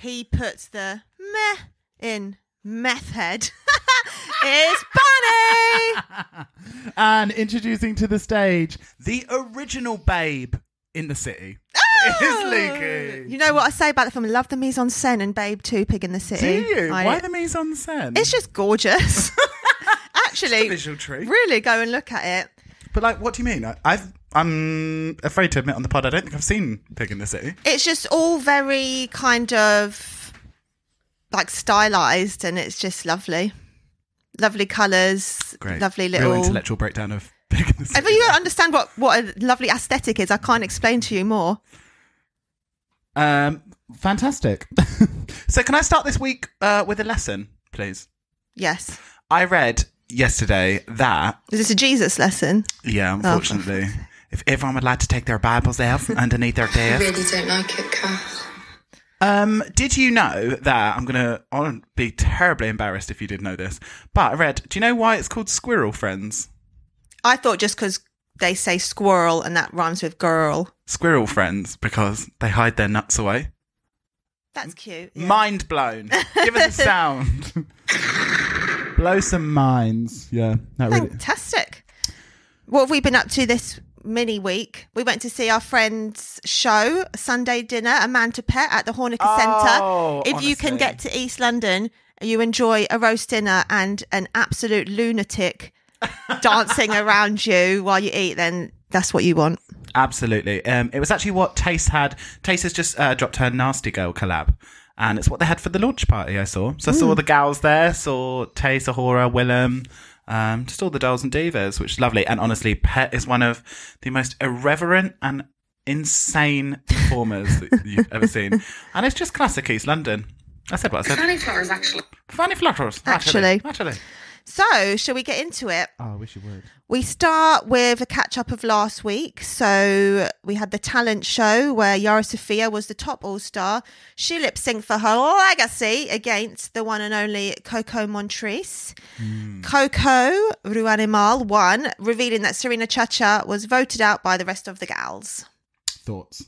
he puts the meh in meth head. it's Bonnie. and introducing to the stage the original babe in the city. It's oh! Leaky. You know what I say about the film? Love the mise en scène and Babe Two Pig in the City. Do you? I- Why the mise en scène? It's just gorgeous. Actually, visual treat. really go and look at it. But like, what do you mean? I, I've I'm afraid to admit on the pod, I don't think I've seen Pig in the City. It's just all very kind of like stylized, and it's just lovely. Lovely colours, Great, lovely real little. intellectual breakdown of Pig in the City. If you don't understand what what a lovely aesthetic is, I can't explain to you more. Um, fantastic. so, can I start this week uh, with a lesson, please? Yes. I read yesterday that Is this a Jesus lesson? yeah, unfortunately, if everyone would like to take their Bibles out underneath their I desk. really don't like it, Kath. Um, did you know that I'm gonna I'll be terribly embarrassed if you did know this, but I read. Do you know why it's called Squirrel Friends? I thought just because they say squirrel and that rhymes with girl. Squirrel Friends because they hide their nuts away. That's cute. yeah. Mind blown. Give us a sound. Blow some minds. Yeah, that really. Fantastic. What have we been up to this mini week? We went to see our friend's show, Sunday dinner, A Man to Pet at the Horniker Oh, Centre. If you can get to East London, you enjoy a roast dinner and an absolute lunatic dancing around you while you eat, then that's what you want. Absolutely. Um, it was actually what Tayce had. Tayce has just uh, dropped her Nasty Girl collab. And it's what they had for the launch party, I saw. So I saw the gals there, saw Tay, Sahora, Willem, um, just all the dolls and divas, which is lovely. And honestly, Pet is one of the most irreverent and insane performers that you've ever seen. And it's just classic East London. I said what I said. Fanny flowers, actually. Funny flutters. Actually. Actually. So, shall we get into it? Oh, I wish you would. We start with a catch up of last week. So we had the talent show where Yara Sofia was the top all star. She lip synced for her legacy against the one and only Coco Montrese. Coco Ruanimal won, revealing that Serena Chacha was voted out by the rest of the gals. Thoughts?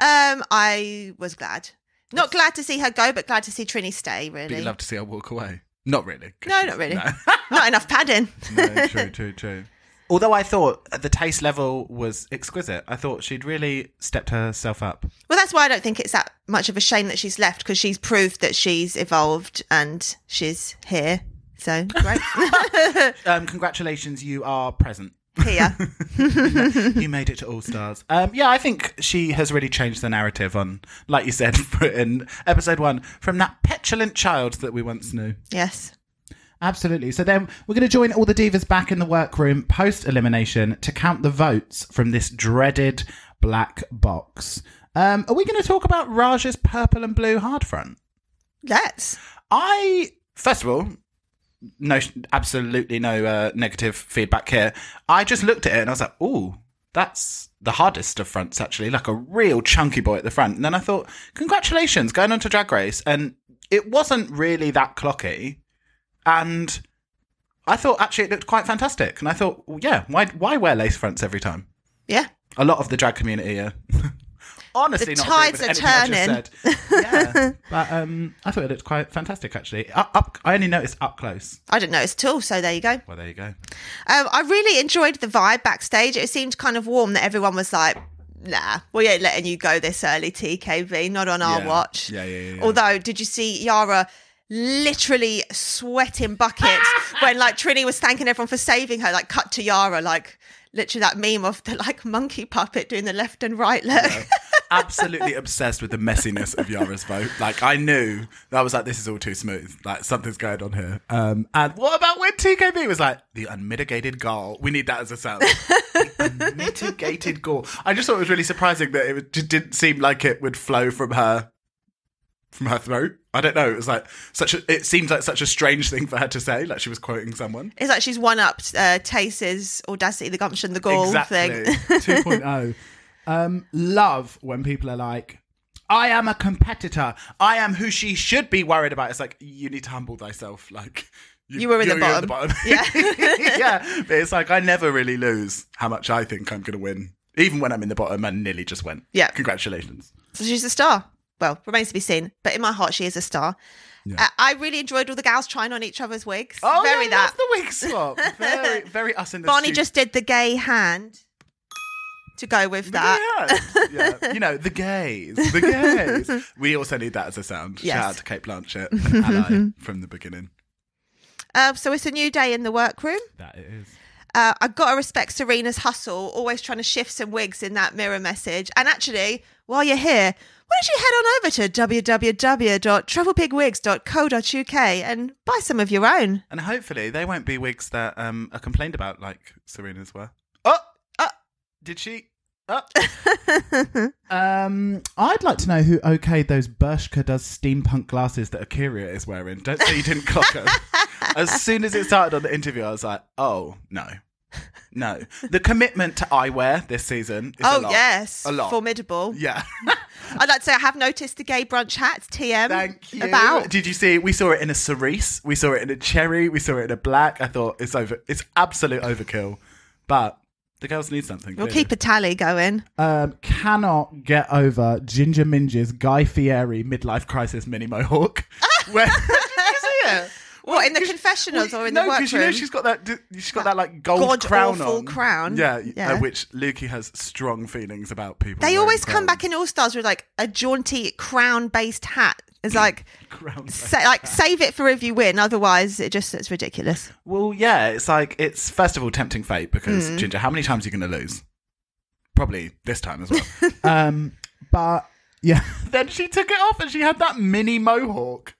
Um, I was glad. Not glad to see her go, but glad to see Trini stay, But really. you'd love to see her walk away. Not really. no, not really. No. not enough padding. no, true, true, true. Although I thought the taste level was exquisite, I thought she'd really stepped herself up. Well, that's why I don't think it's that much of a shame that she's left because she's proved that she's evolved and she's here. So great. Um, congratulations, you are present. Here. you made it to All Stars. Um, yeah, I think she has really changed the narrative on, like you said in episode one, from that petulant child that we once knew. Yes. Absolutely. So then we're going to join all the divas back in the workroom post elimination to count the votes from this dreaded black box. Um, are we going to talk about Raja's purple and blue hard front? Let's. I first of all, no, absolutely no uh, negative feedback here. I just looked at it and I was like, "Ooh, that's the hardest of fronts, actually. Like a real chunky boy at the front." And then I thought, "Congratulations, going on to Drag Race." And it wasn't really that clocky, and I thought actually it looked quite fantastic. And I thought, well, yeah, why why wear lace fronts every time? Yeah. A lot of the drag community are honestly The not agree tides are anything I said. yeah, but um, I thought it looked quite fantastic actually. Up, up, I only noticed up close. I didn't notice at all. So there you go. Well, there you go. Um, I really enjoyed the vibe backstage. It seemed kind of warm that everyone was like, nah, we ain't letting you go this early, TKB, not on our Yeah. watch. Yeah, yeah, yeah, yeah. Although, did you see Yara literally sweating buckets when like Trini was thanking everyone for saving her? Like, cut to Yara, like literally that meme of the like monkey puppet doing the left and right look. Absolutely obsessed with the messiness of Yara's vote. Like I knew that was like this is all too smooth. Like something's going on here. Um, and what about when TKB was like the unmitigated gall? We need that as a sound. the unmitigated gall. I just thought it was really surprising that it just didn't seem like it would flow from her from her throat. I don't know. It was like such a. It seems like such a strange thing for her to say. Like she was quoting someone. It's like she's one up uh, Tayce's audacity, the gumption, the gall exactly. thing. 2.0. Um, love when people are like, I am a competitor. I am who she should be worried about. It's like, you need to humble thyself. Like, You were in the you're- you're bottom. Yeah. yeah. But it's like, I never really lose how much I think I'm going to win. Even when I'm in the bottom and nearly just went. Yeah. Congratulations. So she's a star. well, remains to be seen. But in my heart, she is a star. Yeah. Uh, I really enjoyed all the gals trying on each other's wigs. Oh, very yeah, that. that's the wig swap. Very, very us in the Barney stu- just did the gay hand to go with that. Yeah. You know, the gays. The gays. we also need that as a sound. Yes. Shout out to Cate Blanchett, ally from the beginning. Uh, so it's a new day in the workroom. That it is. Uh, I got to respect Serena's hustle, always trying to shift some wigs in that mirror message. And actually, while you're here, why don't you head on over to www.travelpigwigs.co.uk and buy some of your own? And hopefully they won't be wigs that um, are complained about like Serena's were. Oh! Oh. Did she? Oh. um, I'd like to know who okayed those Bershka does steampunk glasses that A'keria is wearing. Don't say you didn't clock them. as soon as it started on the interview, I was like, oh, no. No. The commitment to eyewear this season is a oh, yes. A lot. Formidable. Yeah. I'd like to say I have noticed the gay brunch hats, TM. Thank you. About. Did you see? We saw it in a cerise. We saw it in a cherry. We saw it in a black. I thought it's over. It's absolute overkill. But the girls need something. We'll clearly. keep a tally going. Um, cannot get over Ginger Minj's Guy Fieri midlife crisis mini mohawk. Where, did you see it? What, in the confessionals or in no, the workroom? because you know she's got that. She's got that like gold God crown awful on. crown. Yeah, Yeah. Uh, which Lukey has strong feelings about people. They always come crowns. back in All Stars with like a jaunty crown based hat. It's like, sa- like save it for if you win. Otherwise, it just it's ridiculous. Well, yeah, it's like it's first of all tempting fate because Hmm. Ginger, how many times are you going to lose? Probably this time as well. um, but yeah, then she took it off and she had that mini mohawk.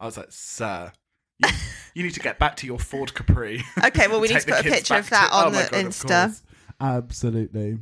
I was like, sir, you, you need to get back to your Ford Capri. Okay, well, we need to put a picture of that to- on oh the God, Insta. Absolutely.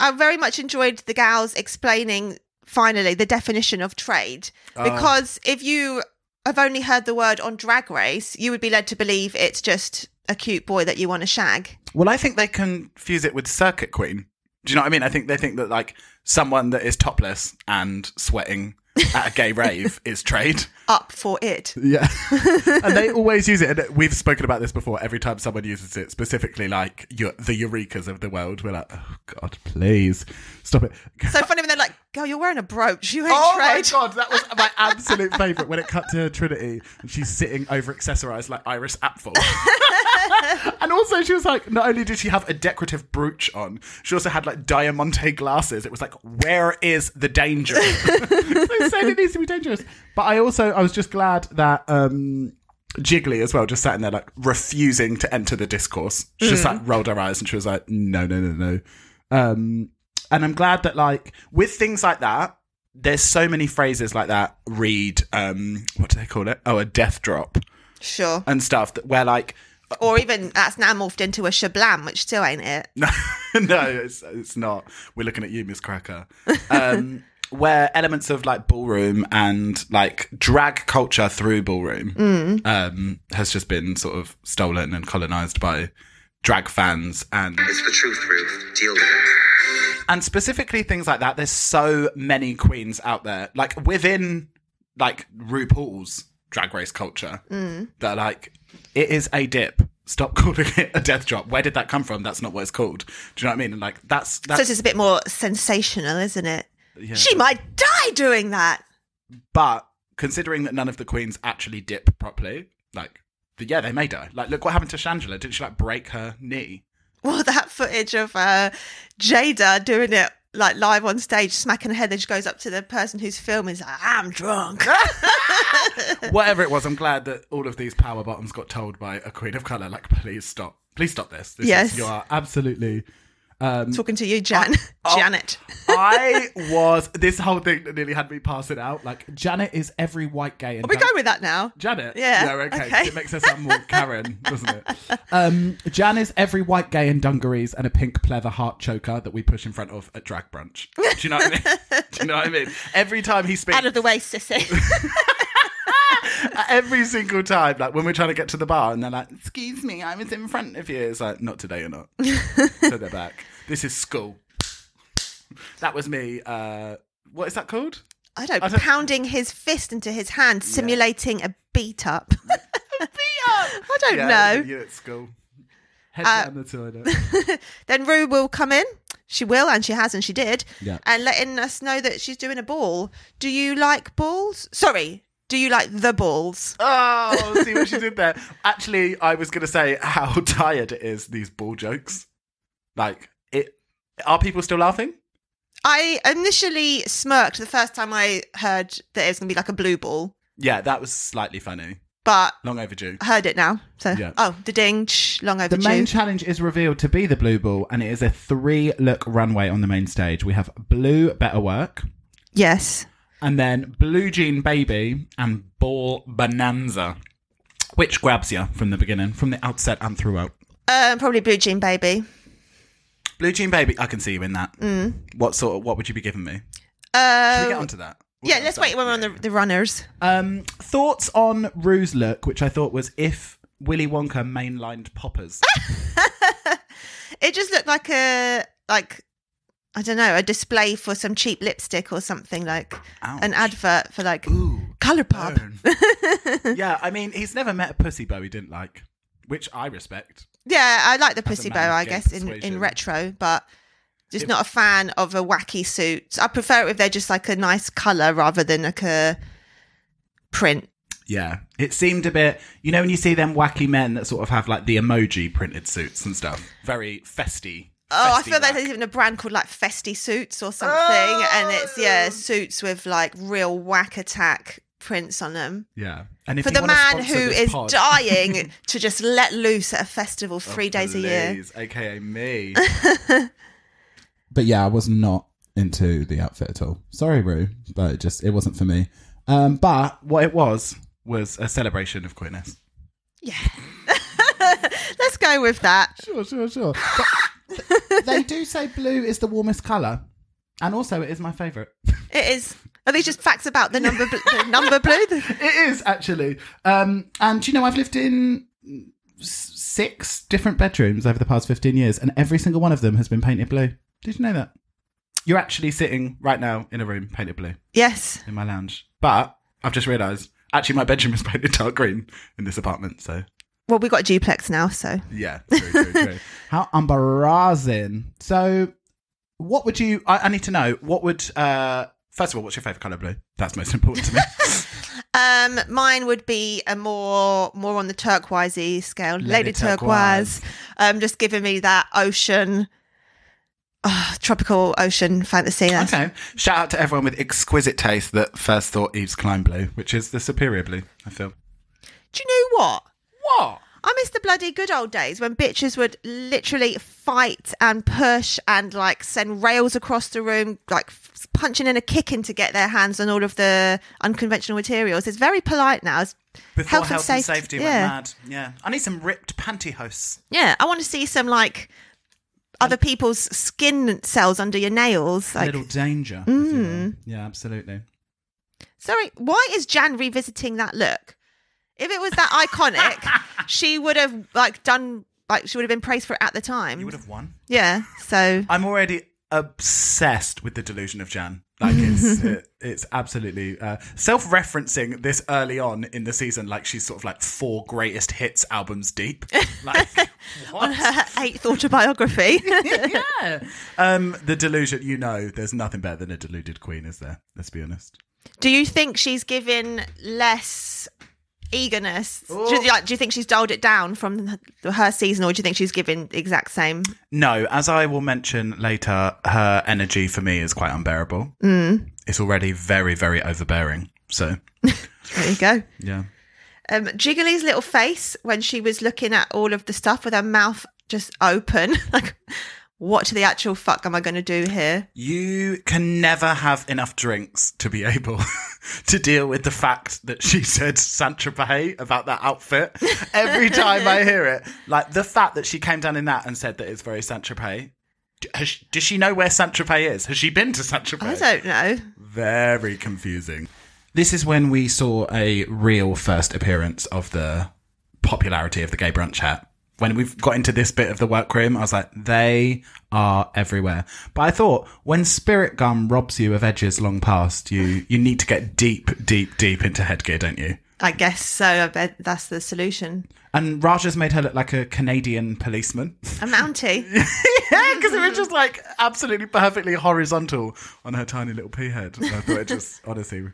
I very much enjoyed the gals explaining finally the definition of trade Oh. because if you have only heard the word on Drag Race, you would be led to believe it's just a cute boy that you want to shag. Well, I think they confuse it with circuit queen. Do you know what I mean? I think they think that like someone that is topless and sweating at a gay rave is trade. Up for it. Yeah. and they always use it. And we've spoken about this before. Every time someone uses it, specifically like eu- the Eurekas of the world, we're like, oh, God, please stop it. So funny when they're like, "Girl, you're wearing a brooch. You ain't Oh my god, that was my absolute favourite when it cut to Trinity and she's sitting over accessorised like Iris Apfel. and also she was like, not only did she have a decorative brooch on, she also had like diamante glasses. It was like, where is the danger? they said it needs to be dangerous. But I also I was just glad that um Jiggly as well, just sat in there like refusing to enter the discourse. She just like rolled her eyes and she was like, no, no, no, no. Um, and I'm glad that like with things like that, there's so many phrases like that. Read, um, what do they call it? Oh, a death drop Sure. and stuff that where like Or even that's now morphed into a shablam, which still ain't it. no, no, it's it's not. We're looking at you, Miss Cracker. Um, where elements of like ballroom and like drag culture through ballroom um, has just been sort of stolen and colonized by drag fans and It's the truth, Ruth. Deal with it. And specifically things like that. There's so many queens out there, like within like RuPaul's drag race culture, mm. that like it is a dip. Stop calling it a death drop. Where did that come from? That's not what it's called. Do you know what I mean? And like that's So it's just a bit more sensational, isn't it? yeah, She might die doing that. But considering that none of the queens actually dip properly, like yeah, they may die. Like look what happened to Shangela. Didn't she like break her knee? Well, that footage of uh, Jada doing it like live on stage, smacking her head, then she goes up to the person who's filming, is like, I'm drunk. Whatever it was, I'm glad that all of these power bottoms got told by a queen of color. Like, please stop, please stop this. this Yes. is, you are absolutely. Um, Talking to you, Jan. oh. Janet. I was this whole thing that nearly had me pass it out. Like, Janet is every white gay. And Are we going with that now? Janet. Yeah, Yeah, okay. okay. It makes her sound more Karen, doesn't it? Um, Jan is every white gay in dungarees and a pink pleather heart choker that we push in front of at drag brunch. Do you know what I mean? Do you know what I mean? Every time he speaks, Out of the way, sissy. every single time, like when we're trying to get to the bar and they're like, "Excuse me, I was in front of you." It's like, "Not today, you're not." so they're back. This is school. That was me. Uh, what is that called? I don't, I don't- pounding his fist into his hand, simulating a beat up. A beat up. I don't Yeah, know. You at school. Head Uh, down the toilet. Then Ru will come in. She will, and she has, and she did. Yeah. And letting us know that she's doing a ball. Do you like balls? Sorry. Do you like the balls? Oh, see what she did there. Actually, I was going to say how tired it is, these ball jokes. Like, it. Are people still laughing? I initially smirked the first time I heard that it was going to be like a blue ball, Yeah, that was slightly funny. but Long overdue. I heard it now. So, Yeah. oh, the ding, shh, long overdue. The main challenge is revealed to be the blue ball, and it is a three look runway on the main stage. We have blue better work, yes. and then blue jean baby, and Ball bonanza. which grabs you from the beginning, from the outset and throughout. Um, probably blue jean baby. Blue Jean Baby, I can see you in that. Mm. What sort of, what would you be giving me? Uh, Should we get onto that? We'll yeah, let's wait when we're on the, the runners. Um, thoughts on Ru's look, which I thought was if Willy Wonka mainlined poppers. It just looked like a like I don't know a display for some cheap lipstick or something like an advert for like Ooh, color pop. yeah, I mean, he's never met a pussy bow he didn't like, which I respect. Yeah, I like the pussy bow, I guess, in, in retro, but just If- not a fan of a wacky suit. I prefer it if they're just like a nice color rather than like a print. Yeah, it seemed a bit. You know, when you see them wacky men that sort of have like the emoji printed suits and stuff, very festy. Oh, I feel like there's even a brand called like Festy Suits or something, Oh! and it's yeah oh. suits with like real whack attack prints on them. Yeah, and if For the man sponsor who this is pod- dying to just let loose at a festival three Oh, days a year. please, aka me. but yeah, I was not into the outfit at all. Sorry, Ru, but it just it wasn't for me. Um, but what it was was a celebration of queerness. Yeah. Let's go with that. sure, sure, sure. But they do say blue is the warmest color, and also it is my favorite. It is. Are these just facts about the number bl- the number blue? It is actually. Um, and you know, I've lived in six different bedrooms over the past fifteen years, and every single one of them has been painted blue. Did you know that? You're actually sitting right now in a room painted blue Yes. in my lounge, but I've just realised actually my bedroom is painted dark green in this apartment. So Well, we got a duplex now, so yeah, true, true, true. How embarrassing. So, what would you? I, I need to know. What would? uh First of all, what's your favorite color? Blue. That's most important to me. um, mine would be a more more on the turquoisey scale, Lady, Lady turquoise. Turquoise. Um, just giving me that ocean, oh, tropical ocean fantasy. That's- okay. Shout out to everyone with exquisite taste that first thought Yves Klein blue, which is the superior blue. I feel. Do you know what? What? I miss the bloody good old days when bitches would literally fight and push and like send rails across the room, like punching and a kick in to get their hands on all of the unconventional materials. It's very polite now. It's Before health, and safety. went yeah. mad. Yeah. I need some ripped pantyhose. Yeah, I want to see some like other people's skin cells under your nails. A little danger. Mm. Yeah, absolutely. sorry, why is Jan revisiting that look? If it was that iconic, she would have like done like she would have been praised for it at the time. You would have won. Yeah, so I'm already obsessed with the delusion of Jan. Like it's it, it's absolutely uh, self-referencing this early on in the season. Like she's sort of like four greatest hits albums deep. Like what? her eighth autobiography. yeah. Um, the delusion. You know, there's nothing better than a deluded queen, is there? Let's be honest. do you think she's given less eagerness? Do, you, like, do you think she's dialed it down from her season, or do you think she's given the exact same? No, as I will mention later, her energy for me is quite unbearable. Mm. It's already very, very overbearing. So There you go. yeah. Um, Jiggly's little face when she was looking at all of the stuff with her mouth just open, like, what the actual fuck am I going to do here? You can never have enough drinks to be able to deal with the fact that she said Saint Tropez about that outfit. Every time I hear it, like the fact that she came down in that and said that it's very. Has she, does she know where Saint Tropez is? Has she been to Saint Tropez? I don't know. Very confusing. This is when we saw a real first appearance of the Popularity of the gay brunch hat. When we've got into this bit of the workroom, I was like, they are everywhere. But I thought when spirit gum robs you of edges long past, you you need to get deep, deep, deep into headgear, don't you? I guess so. I bet that's the solution. And Raja's made her look like a Canadian policeman. A Mountie. yeah, because it was just like absolutely perfectly horizontal on her tiny little pea head. And I thought it just honestly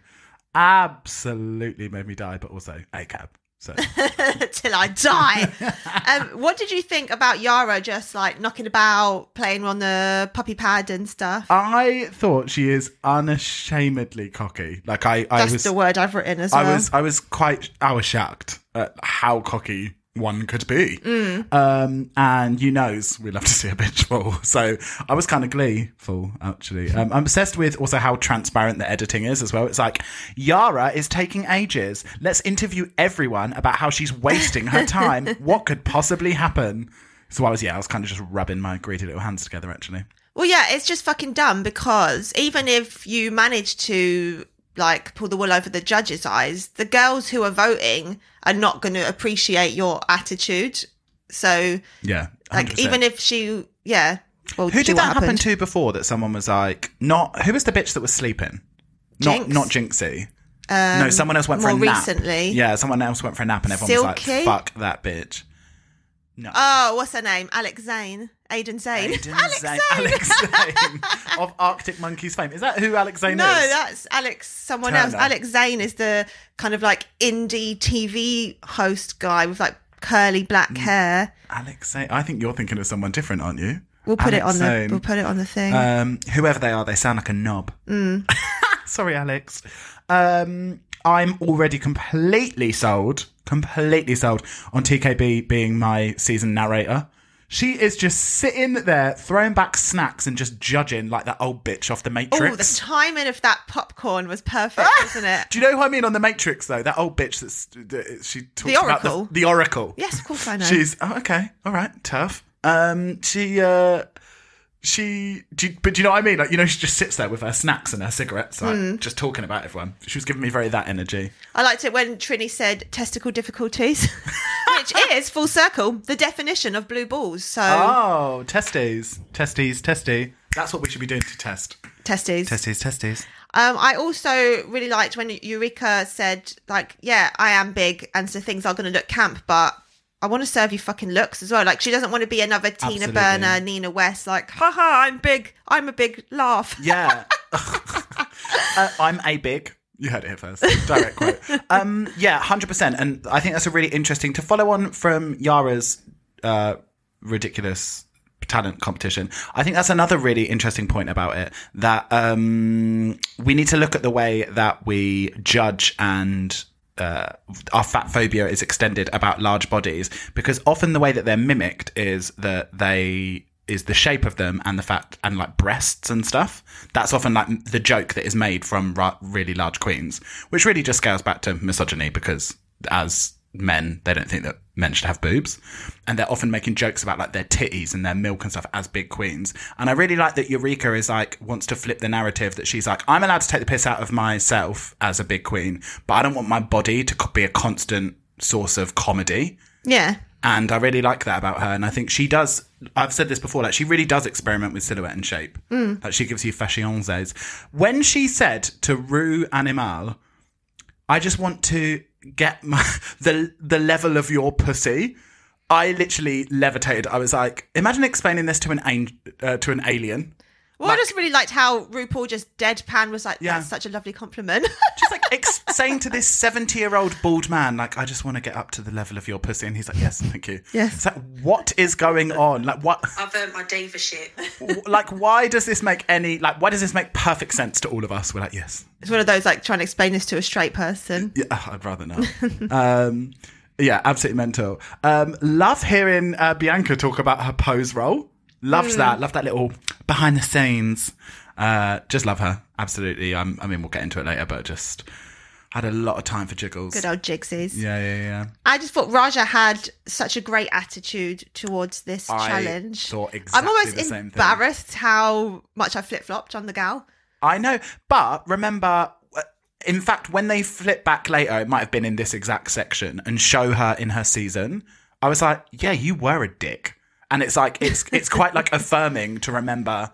absolutely made me die, but also a cab. So till I die. um, what did you think about Yara just like knocking about, playing on the puppy pad and stuff? I thought she is unashamedly cocky. Like I, I That's was, the word I've written as I well. was, I was quite, I was shocked at how cocky one could be. Um, and you knows we love to see a bitch fall. So I was kind of gleeful, actually. Um, I'm obsessed with also how transparent the editing is as well. It's like, Yara is taking ages. Let's interview everyone about how she's wasting her time. what could possibly happen? So I was, yeah, I was kind of just rubbing my greedy little hands together, actually. Well, yeah, it's just fucking dumb because even if you manage to like pull the wool over the judges' eyes, the girls who are voting are not going to appreciate your attitude. So, Yeah. like, 100%. even if she, yeah. Well, Who did that happen to before that someone was like, not, who was the bitch that was sleeping? Not, Jinx. Um, not Jinxie. no, someone else went for a more nap. recently. Yeah, someone else went for a nap and everyone was like, fuck that bitch. No. Oh, what's her name? Alex Zane. Aiden Zane. Aiden Alex Zane, Zane. Alex Zane of Arctic Monkeys fame. Is that who Alex Zane No, is? No, that's Alex, someone Turner. else. Alex Zane is the kind of like indie TV host guy with like curly black Mm. hair. Alex Zane. I think you're thinking of someone different, aren't you? We'll put it Alex on the we'll put it on the thing. Um, whoever they are, they sound like a knob. Mm. Sorry, Alex. Um, I'm already completely sold, completely sold on TKB being my season narrator. She is just sitting there throwing back snacks and just judging like that old bitch off the Matrix. Oh, the timing of that popcorn was perfect, wasn't it? Do you know who I mean on the Matrix though? That old bitch that's that she talks about Oracle? the, the Oracle. Yes, of course I know. She's oh, okay, all right, tough. Um, she uh, she, do you, but do you know what I mean? Like you know, she just sits there with her snacks and her cigarettes, like Hmm. just talking about everyone. She was giving me very that energy. I liked it when Trini said testicle difficulties, which is full circle the definition of blue balls. So Oh, testes, testes, testy. That's what we should be doing to test. testes. Testes, testes. Um, I also really liked when Eureka said, like, yeah, I am big, and so things are going to look camp, but I want to serve you fucking looks as well. Like, she doesn't want to be another Tina Absolutely. Burner, Nina West, like, haha, I'm big, I'm a big laugh. Yeah. uh, I'm a big. You heard it here first. Direct quote. Um, yeah, hundred percent. And I think that's a really interesting to follow on from Yara's uh, ridiculous talent competition. I think that's another really interesting point about it that um, we need to look at the way that we judge and uh, our fat phobia is extended about large bodies because often the way that they're mimicked is that they is the shape of them and the fat and like breasts and stuff. That's often like the joke that is made from ra- really large queens, which really just scales back to misogyny because as men, they don't think that men should have boobs. And they're often making jokes about like their titties and their milk and stuff as big queens. And I really like that Eureka is like, wants to flip the narrative that she's like, I'm allowed to take the piss out of myself as a big queen, but I don't want my body to be a constant source of comedy. Yeah. And I really like that about her. And I think she does, I've said this before, like she really does experiment with silhouette and shape. Mm. Like she gives you fasciences. When she said to Ru Animal, I just want to get my, the the level of your pussy. I literally levitated. I was like, imagine explaining this to an uh, to an alien. Well, I just really liked how RuPaul just deadpan was like, Yeah. that's such a lovely compliment. Just like ex- saying to this seventy-year-old bald man, like, I just want to get up to the level of your pussy, and he's like, yes, thank you. Yes. It's like, what is going on? Like, what? I've earned my Dava shit. like, why does this make any? Like, why does this make perfect sense to all of us? We're like, yes, it's one of those like trying to explain this to a straight person. Yeah, I'd rather not. um, yeah, absolutely mental. Um, love hearing uh, Bianca talk about her pose role. Loves that. Love that little behind the scenes. Uh, just love her. Absolutely. I'm, I mean, we'll get into it later, but just had a lot of time for jiggles. Good old Jigsies. Yeah, yeah, yeah. I just thought Raja had such a great attitude towards this I challenge. thought I'm almost the same thing. embarrassed how much I flip flopped on the gal. I know, but remember, uh, in fact, when they flip back later, it might have been in this exact section and show her in her season. I was like, yeah, you were a dick, and it's like it's it's quite like affirming to remember.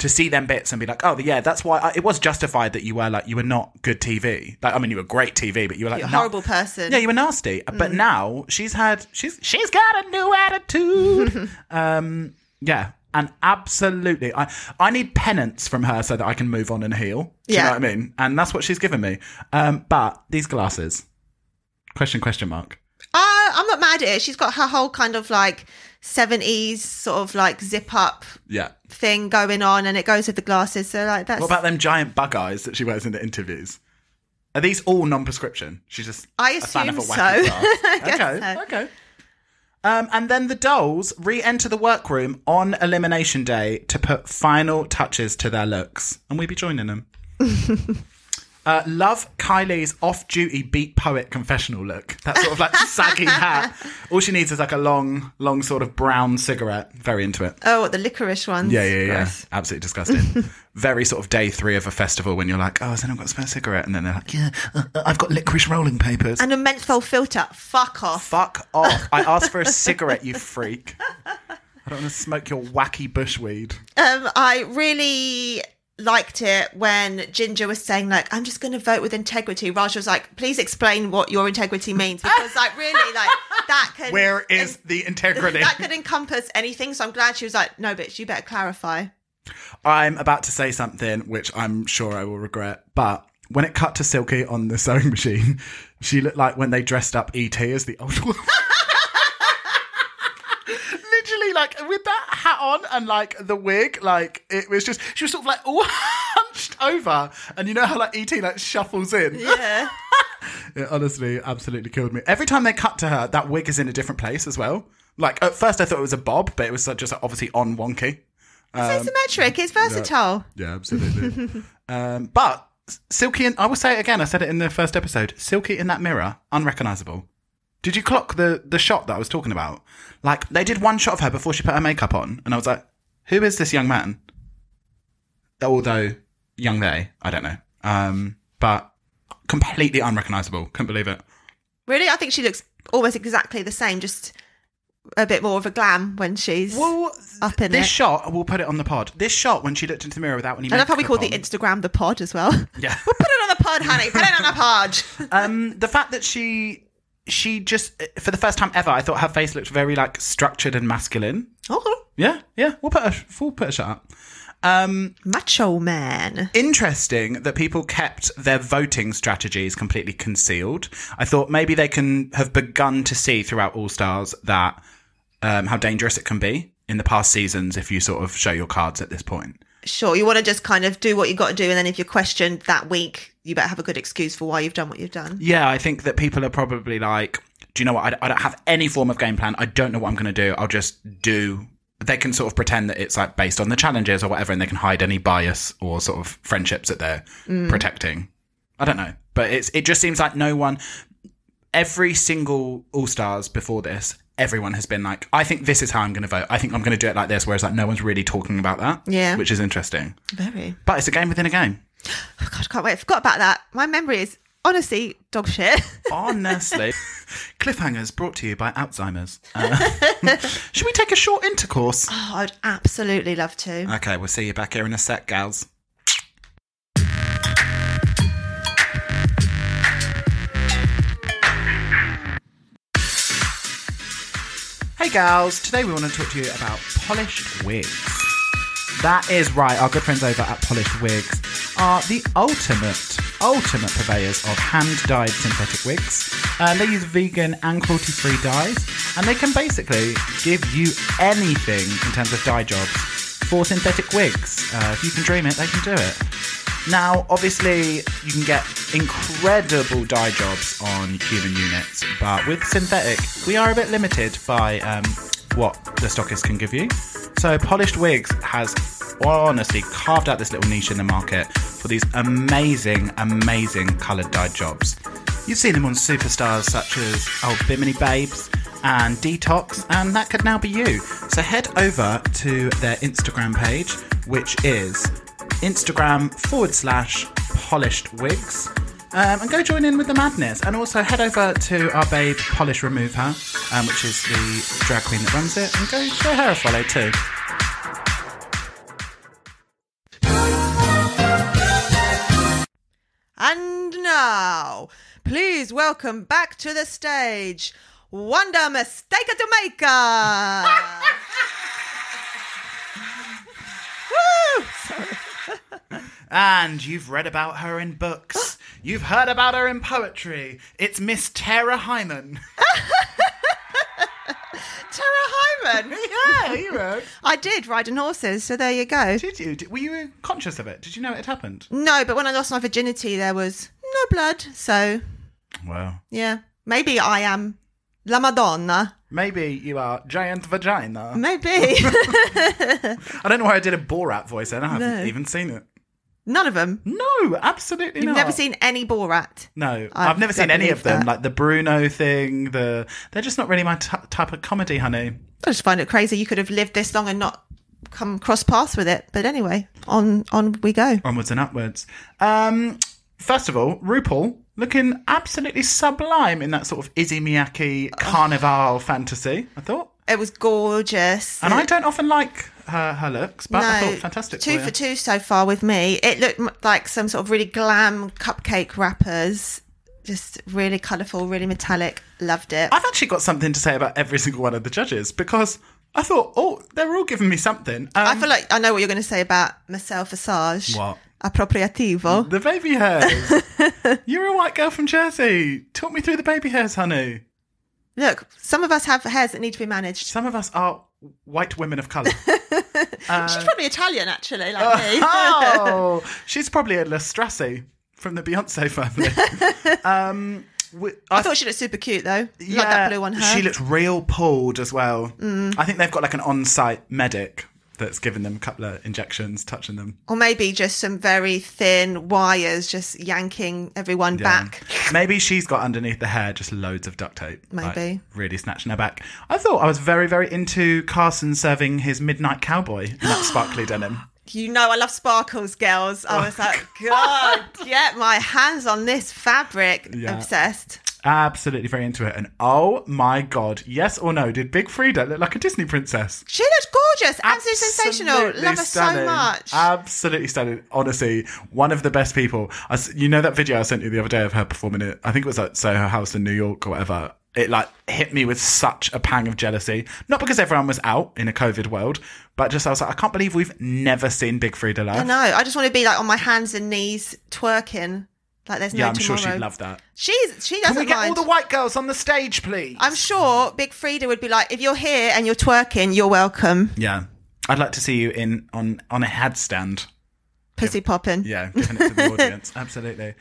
to see them bits and be like, oh yeah, that's why I, it was justified that you were like you were not good TV. Like I mean, you were great TV, but you were like You're a horrible person. Yeah, you were nasty. But now she's had she's she's got a new attitude. um, yeah, and absolutely, I I need penance from her so that I can move on and heal. Do you Yeah. know what I mean? And that's what she's given me. Um, but these glasses, question question mark. Uh, I'm not mad at it. She's got her whole kind of like 70s sort of like zip up Yeah. thing going on, and it goes with the glasses. So like that's. What about them giant bug eyes that she wears in the interviews? Are these all non-prescription? She's just I a fan of a assume wacky so. glass. I guess okay, so. okay. Um, and then the dolls re-enter the workroom on elimination day to put final touches to their looks, and we be joining them. Uh, love Kylie's off-duty beat poet confessional look. That sort of like saggy hat. All she needs is like a long, long sort of brown cigarette. Very into it. Oh, the licorice ones. Yeah, yeah, yeah. Gross. Absolutely disgusting. Very sort of day three of a festival when you're like, oh, has anyone got a spare cigarette? And then they're like, yeah, uh, uh, I've got licorice rolling papers. And a menthol filter. Fuck off. Fuck off. I asked for a cigarette, you freak. I don't want to smoke your wacky bushweed. Um, I really liked it when Ginger was saying like, "I'm just going to vote with integrity." Raj was like, "Please explain what your integrity means," because like really like that can Where is the integrity? that could encompass anything. So I'm glad she was like, "No, bitch, you better clarify." I'm about to say something which I'm sure I will regret, but when it cut to Silky on the sewing machine, she looked like when they dressed up ET as the old woman. Like with that hat on and like the wig, like it was just she was sort of like all hunched over, and you know how like ET like shuffles in. Yeah. It honestly absolutely killed me. Every time they cut to her, that wig is in a different place as well. Like at first, I thought it was a bob, but it was just obviously on wonky. so symmetric. It's versatile. Yeah, absolutely. um, but Silky, and I will say it again. I said it in the first episode. Silky in that mirror, unrecognizable. Did you clock the the shot that I was talking about? Like they did one shot of her before she put her makeup on, and I was like, "Who is this young man?" Although young they, I don't know. Um, but completely unrecognizable. Couldn't believe it. Really, I think she looks almost exactly the same, just a bit more of a glam when she's. Well, Up in this it. shot, we'll put it on the pod. This shot when she looked into the mirror without any I love how we makeup call the. Instagram the pod as well. Yeah. We'll put it on the pod, honey. Put it on the pod. Um, the fact that she she just for the first time ever, I thought her face looked very like structured and masculine. oh, Yeah, yeah. We'll put a we'll put a shot up. Um, macho man. interesting that people kept their voting strategies completely concealed. I thought maybe they can have begun to see throughout All Stars that um, how dangerous it can be in the past seasons if you sort of show your cards at this point. Sure, you want to just kind of do what you got to do, and then if you're questioned that week, you better have a good excuse for why you've done what you've done. Yeah, I think that people are probably like, do you know what? I, I don't have any form of game plan. I don't know what I'm going to do. I'll just do. They can sort of pretend that it's like based on the challenges or whatever, and they can hide any bias or sort of friendships that they're mm. protecting. I don't know, but it's it just seems like no one. Every single All Stars before this, everyone has been like, I think this is how I'm going to vote. I think I'm going to do it like this. Whereas like no one's really talking about that. Yeah. which is interesting. Very. But it's a game within a game. Oh, God, I can't wait. I forgot about that. My memory is honestly dog shit. Honestly. Cliffhangers brought to you by Alzheimer's. Uh, should we take a short intercourse? Oh, I'd absolutely love to. Okay, we'll see you back here in a sec, gals. Hey, gals. Today we want to talk to you about polished wigs. That is right. Our good friends over at Polished Wigs are the ultimate, ultimate purveyors of hand-dyed synthetic wigs. Uh, they use vegan and cruelty-free dyes, and they can basically give you anything in terms of dye jobs for synthetic wigs. Uh, if you can dream it, they can do it. Now, obviously, you can get incredible dye jobs on human units, but with synthetic, we are a bit limited by um, what the stockist can give you. So, Polished Wigs has honestly carved out this little niche in the market for these amazing, amazing coloured dyed jobs. You've seen them on superstars such as Oh Bimini Babes and Detox, and that could now be you. So head over to their Instagram page, which is Instagram forward slash polished wigs. Um, and go join in with the madness. And also head over to our babe Polish Remove Her, um, which is the drag queen that runs it, and go show her a follow too. And now, please welcome back to the stage, Wanda Mistake Jamaica. Woo! Sorry. And you've read about her in books. You've heard about her in poetry. It's Miss Tara Hyman. Tara Hyman. yeah, you wrote. I did riding horses, so there you go. Did you? Did, were you conscious of it? Did you know it had happened? No, but when I lost my virginity, there was no blood. So Well, yeah, maybe I am La Madonna. maybe you are giant vagina. Maybe I don't know why I did a Borat voice then. I haven't No. even seen it. none of them. No, absolutely You've not. never seen any Borat. No, I've, I've- never don't seen any believe of them. that. Like the Bruno thing, the they're just not really my t- type of comedy, honey. I just find it crazy. You could have lived this long and not come cross paths with it. But anyway, on on we go. Onwards and upwards. Um, first of all, RuPaul looking absolutely sublime in that sort of Issey Miyake carnival fantasy. I thought, It was gorgeous. and I don't often like her her looks, but I thought fantastic. two for you. two so far with me. It looked like some sort of really glam cupcake wrappers. Just really colourful, really metallic. Loved it. I've actually got something to say about every single one of the judges because I thought, oh, they're all giving me something. Um, I feel like I know what you're going to say about Marcel Visage. What? Appropriativo. The baby hairs. You're a white girl from Jersey. Talk me through the baby hairs, honey. Look, some of us have hairs that need to be managed. Some of us are white women of colour. She's probably Italian, actually, like me. oh, she's probably a Lestrassi from the Beyonce family. um, wi- I thought she looked super cute, though. like that blue on her. She looked real pulled as well. Mm. I think they've got like an on-site medic that's given them a couple of injections, touching them. or maybe just some very thin wires just yanking everyone Yeah. back. Maybe she's got underneath the hair just loads of duct tape. like, Maybe. really snatching her back. I thought I was very, very into Carson serving his midnight cowboy in that sparkly denim. You know, I love sparkles, girls. I was Oh, like, God, get my hands on this fabric. Yeah. Obsessed. Absolutely very into it. And oh my god, yes or no, did Big Freedia look like a Disney princess? She looked gorgeous. Absolutely sensational. Love her so much. Absolutely stunning. Honestly, one of the best people. I you know that video I sent you the other day of her performing it? I think it was at Soho House in New York or whatever. It like hit me with such a pang of jealousy. Not because everyone was out in a COVID world, but just I was like, I can't believe we've never seen Big Freedia live. I know. I just want to be like on my hands and knees twerking. Like there's Yeah, no I'm sure tomorrow. she'd love that. She's she doesn't Can we get mind. all the white girls on the stage, please? I'm sure Big Freedia would be like, if you're here and you're twerking, you're welcome. yeah. I'd like to see you in on on a headstand. Pussy popping. Yeah, giving it to the audience. Absolutely.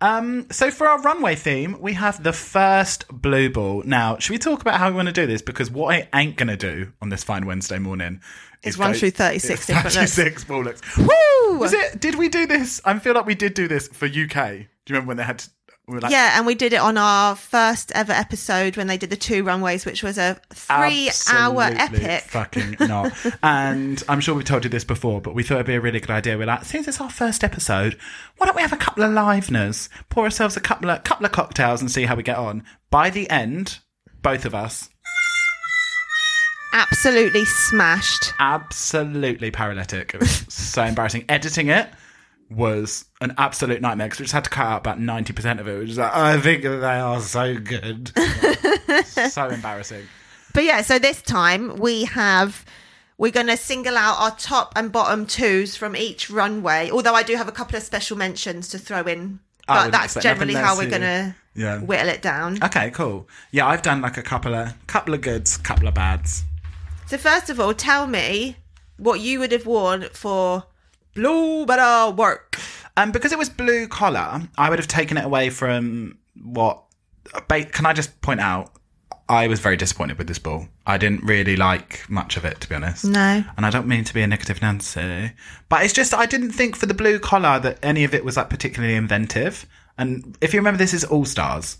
Um, so for our runway theme, we have the first blue ball. Now, should we talk about how we want to do this? Because what I ain't to do on this fine Wednesday morning Is is run go- through 36 is different looks. 36 ball looks. Woo! Was it? Did we do this? I feel like we did do this for UK. Do you remember when they had? To, we were like, Yeah, and we did it on our first ever episode when they did the two runways, which was a three hour epic. Fucking not. and I'm sure we've told you this before, but we thought it'd be a really good idea. We're like, since it's our first episode, why don't we have a couple of liveners, pour ourselves a couple of couple of cocktails, and see how we get on. By the end, both of us Absolutely smashed. absolutely paralytic. It was so embarrassing. Editing it was an absolute nightmare because we just had to cut out about ninety percent of it. Which just like, oh, I think they are so good. so embarrassing. But yeah, so this time we have. We're going to single out our top and bottom twos from each runway. Although I do have a couple of special mentions to throw in, but that's generally how we're going to Yeah. whittle it down. Okay, cool. Yeah, I've done like a couple of couple of goods, couple of bads. So first of all, tell me what you would have worn for Blue but Better Work. Um, because it was blue collar, I would have taken it away from what. Can I just point out? I was very disappointed with this ball. I didn't really like much of it, to be honest. No. And I don't mean to be a negative Nancy, but it's just I didn't think for the blue collar that any of it was like particularly inventive. And if you remember, this is All Stars.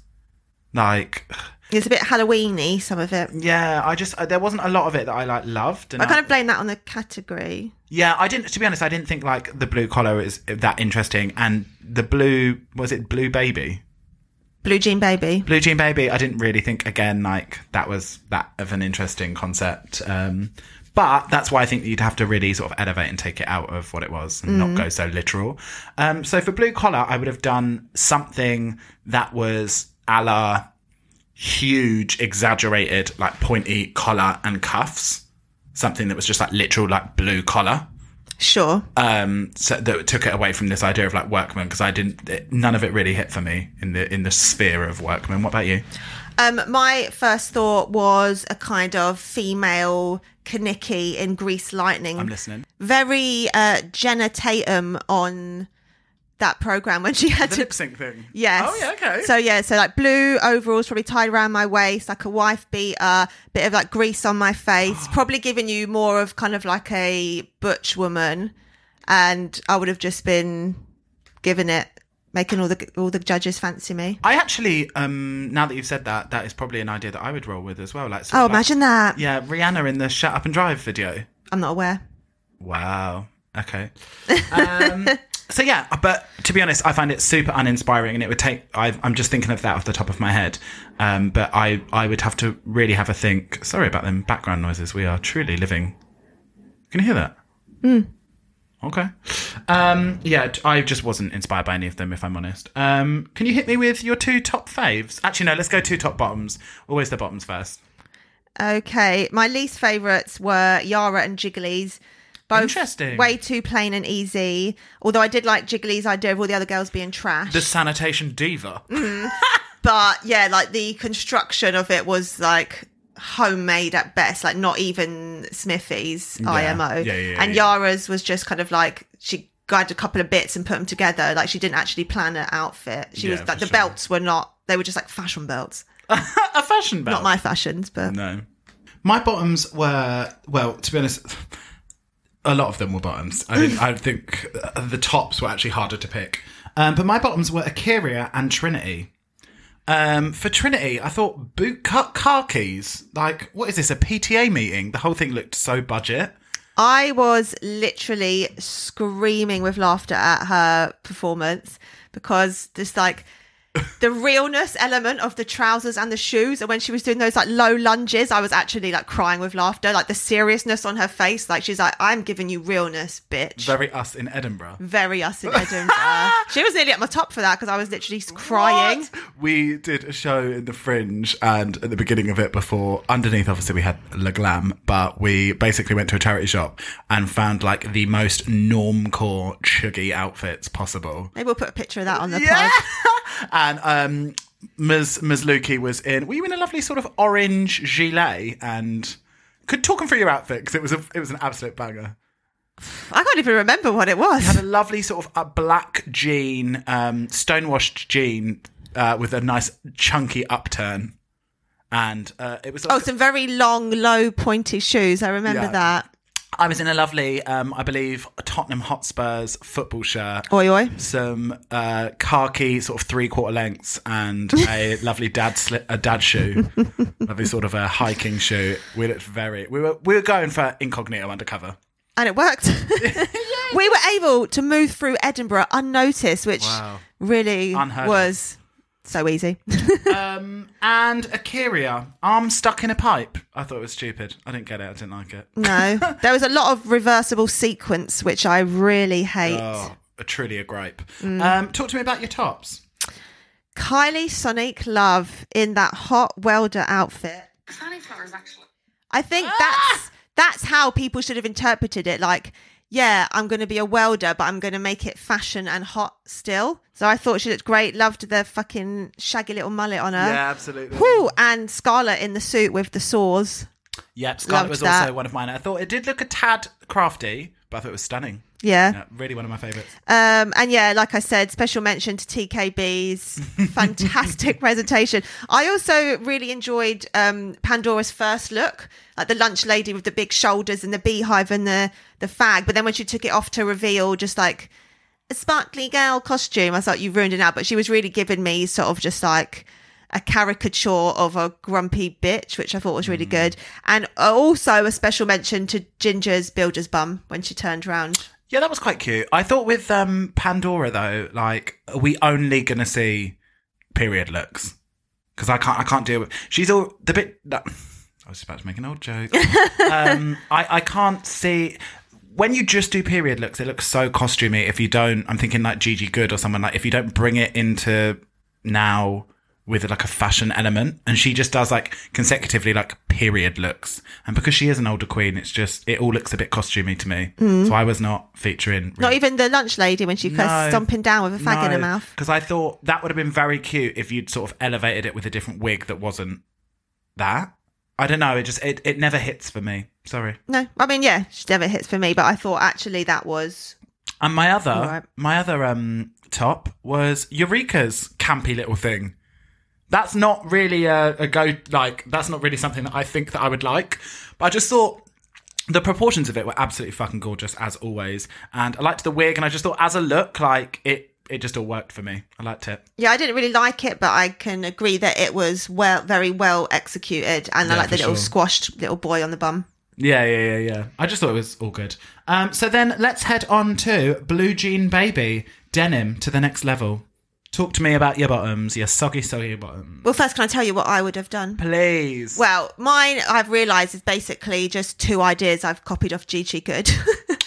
Like, It's a bit Halloweeny, some of it. yeah, I just there wasn't a lot of it that I like loved. And I kind of blame that on the category. Yeah, I didn't. To be honest, I didn't think like the blue collar is that interesting, and the blue was it blue baby, Blue Jean Baby. blue jean baby. I didn't really think again like that was that of an interesting concept. Um, but that's why I think you'd have to really sort of elevate and take it out of what it was and not go so literal. Um, so for blue collar, I would have done something that was a la huge, exaggerated, like pointy collar and cuffs. Something that was just like literal, like blue collar. Sure. Um, so that took it away from this idea of like workman because I didn't. It, none of it really hit for me in the in the sphere of workman. What about you? Um, my first thought was a kind of female Kenickie in Grease Lightning. I'm listening. Very uh, Jenna Tatum on that program when she had The to lip sync thing. Yes. Oh yeah. Okay. So yeah, so like blue overalls, probably tied around my waist, like a wife beater, bit of like grease on my face, probably giving you more of kind of like a butch woman, and I would have just been given it, making all the all the judges fancy me. I actually, um, now that you've said that, that is probably an idea that I would roll with as well. Like, Oh, like- imagine that! yeah, Rihanna in the "Shut Up and Drive" video. I'm not aware. Wow. Okay. Um, so yeah, but to be honest, I find it super uninspiring, and it would take. I, I'm just thinking of that off the top of my head. Um, but I, I would have to really have a think. Sorry about them background noises. We are truly living. Can you hear that? Okay. Um, yeah, I just wasn't inspired by any of them, if I'm honest. Um, can you hit me with your two top faves? Actually, no. Let's go two top bottoms. Always the bottoms first. Okay, my least favourites were Yara and Jiggly's. Both Interesting. way too plain and easy. Although I did like Jiggly's idea of all the other girls being trash. The sanitation diva. Mm. but yeah, like the construction of it was like homemade at best, like not even Smithy's IMO. Yeah, yeah, yeah, and yeah. Yara's was just kind of like she grabbed a couple of bits and put them together. Like she didn't actually plan an outfit. She Yeah, was like the sure. belts were not. They were just like fashion belts, a fashion belt. not my fashions, but No. My bottoms were well, to be honest, a lot of them were bottoms. I didn't. I think uh, the tops were actually harder to pick. Um, but my bottoms were A'keria and Trinity. Um, for Trinity, I thought boot cut car keys. Like, what is this? A PTA meeting? The whole thing looked so budget. I was literally screaming with laughter at her performance because just like the realness element of the trousers and the shoes and when she was doing those like low lunges I was actually like crying with laughter like the seriousness on her face like she's like I'm giving you realness bitch Very us in Edinburgh. very us in Edinburgh she was nearly at my top for that because I was literally crying What? We did a show in the Fringe, and at the beginning of it, before underneath, obviously we had La Glam, but we basically went to a charity shop and found like the most normcore chuggy outfits possible. maybe we'll put a picture of that on the Yeah. pod and um, Ms. Ms. Lukey was in. Were you in a lovely sort of orange gilet? And could talk them through your outfit because it was a it was an absolute banger. I can't even remember what it was had a lovely sort of a black jean, um, stonewashed jean uh, with a nice chunky upturn, and uh, it was. like oh some very long low pointy shoes I remember Yeah. that I was in a lovely, um, I believe, Tottenham Hotspurs football shirt. oi oi Some uh, khaki sort of three quarter lengths and a lovely dad sli- a dad shoe, lovely sort of a hiking shoe. We looked very. We were we were going for incognito undercover. and it worked. we were able to move through Edinburgh unnoticed, which Wow. really Unheard of. was so easy. Um, and A'keria, arm stuck in a pipe. I thought it was stupid. I didn't get it. I didn't like it. no, there was a lot of reversible sequence, which I really hate. Oh, a, truly a gripe. Mm. Um, talk to me about your tops. Kylie Sonique Love in that hot welder outfit. Fanny flowers, actually. I think Ah! that's that's how people should have interpreted it. Like, yeah, I'm going to be a welder, but I'm going to make it fashion and hot still. So I thought she looked great. Loved the fucking shaggy little mullet on her. Yeah, absolutely. Whew, and Scarlet in the suit with the saws. Yep, Scarlet Loved was that. also one of mine. I thought it did look a tad crafty, but I thought it was stunning. Yeah. Yeah, really one of my favourites. Um, and yeah, like I said, special mention to TKB's fantastic presentation. I also really enjoyed um, Pandora's first look, like the lunch lady with the big shoulders and the beehive and the the fag. But then when she took it off to reveal just like a sparkly girl costume, I thought you ruined it now. But she was really giving me sort of just like a caricature of a grumpy bitch, which I thought was really good. And also a special mention to Ginger's builder's bum when she turned around. Yeah, that was quite cute. I thought with um, Pandora though, like, are we only gonna see period looks? Because I can't, I can't deal with. She's all the bit. No, I was about to make an old joke. um, I, I can't see when you just do period looks. It looks so costumey. If you don't, I'm thinking like Gigi Goode or someone like if you don't bring it into now with like a fashion element, and she just does like consecutively like period looks. And because she is an older queen, it's just it all looks a bit costumey to me. So I was not featuring. Not even the lunch lady when she No. stomping down with a fag in her mouth. Because I thought that would have been very cute if you'd sort of elevated it with a different wig that wasn't that. I don't know. It just it, it never hits for me. Sorry. No, I mean, yeah, she never hits for me, but I thought actually that was And my other Alright. my other um top was Eureka's campy little thing. That's not really a, a go like that's not really something that I think that I would like. But I just thought the proportions of it were absolutely fucking gorgeous as always. And I liked the wig and I just thought as a look, like it it just all worked for me. I liked it. Yeah, I didn't really like it, but I can agree that it was well, very well executed, and I like the little sure. squashed little boy on the bum. Yeah, yeah, yeah, yeah. I just thought it was all good. Um, so then let's head on to Blue Jean Baby denim to the next level. Talk to me about your bottoms, your soggy, soggy bottoms. Well, first, can I tell you what I would have done? Please. Well, mine I've realised is basically just two ideas I've copied off Gigi Goode.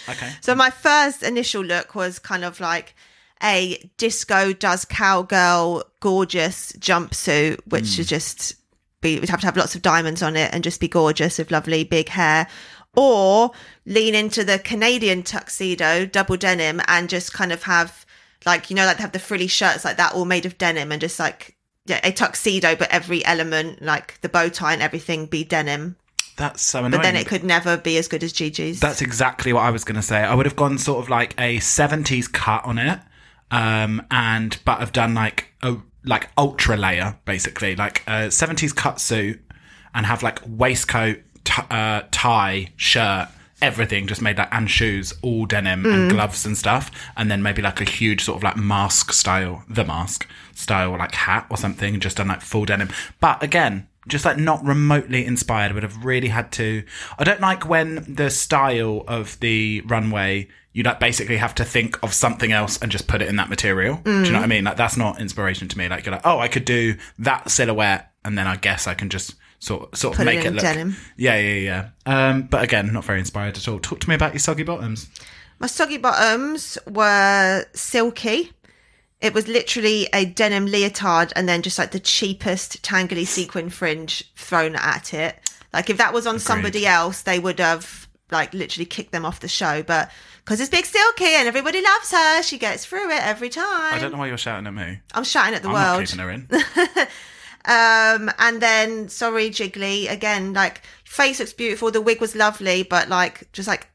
Okay. So my first initial look was kind of like a disco does cowgirl gorgeous jumpsuit, which hmm. is just be would have to have lots of diamonds on it and just be gorgeous with lovely big hair. Or lean into the Canadian tuxedo, double denim, and just kind of have like you know, like they have the frilly shirts like that, all made of denim, and just like yeah, a tuxedo, but every element, like the bow tie and everything, be denim. That's so annoying. But then it could never be as good as Gigi's. That's exactly what I was going to say. I would have gone sort of like a 70s cut on it. Um, and, but I've done like a, like ultra layer, basically, like a 70s cut suit and have like waistcoat, t- uh, tie, shirt, everything just made like, and shoes, all denim and mm. gloves and stuff. And then maybe like a huge sort of like mask style, the mask style, like hat or something, just done like full denim. But again, just like not remotely inspired. Would have really had to i don't like when the style of the runway you like basically have to think of something else and just put it in that material. Do you know what i mm. mean? Like that's not inspiration to me. Like you're like oh i could do that silhouette and then i guess i can just sort sort of Put it make it, in look denim. yeah yeah yeah um but again not very inspired at all talk to me about your soggy bottoms My soggy bottoms were silky. It was literally a denim leotard and then just like the cheapest tangly sequin fringe thrown at it. Like if that was on somebody else, they would have like literally kicked them off the show. But because it's Big Silky and everybody loves her, she gets through it every time. i don't know why you're shouting at me I'm shouting at the i'm world. keeping her in Um, and then sorry, Jiggly again. Like face looks beautiful. The wig was lovely, but like just like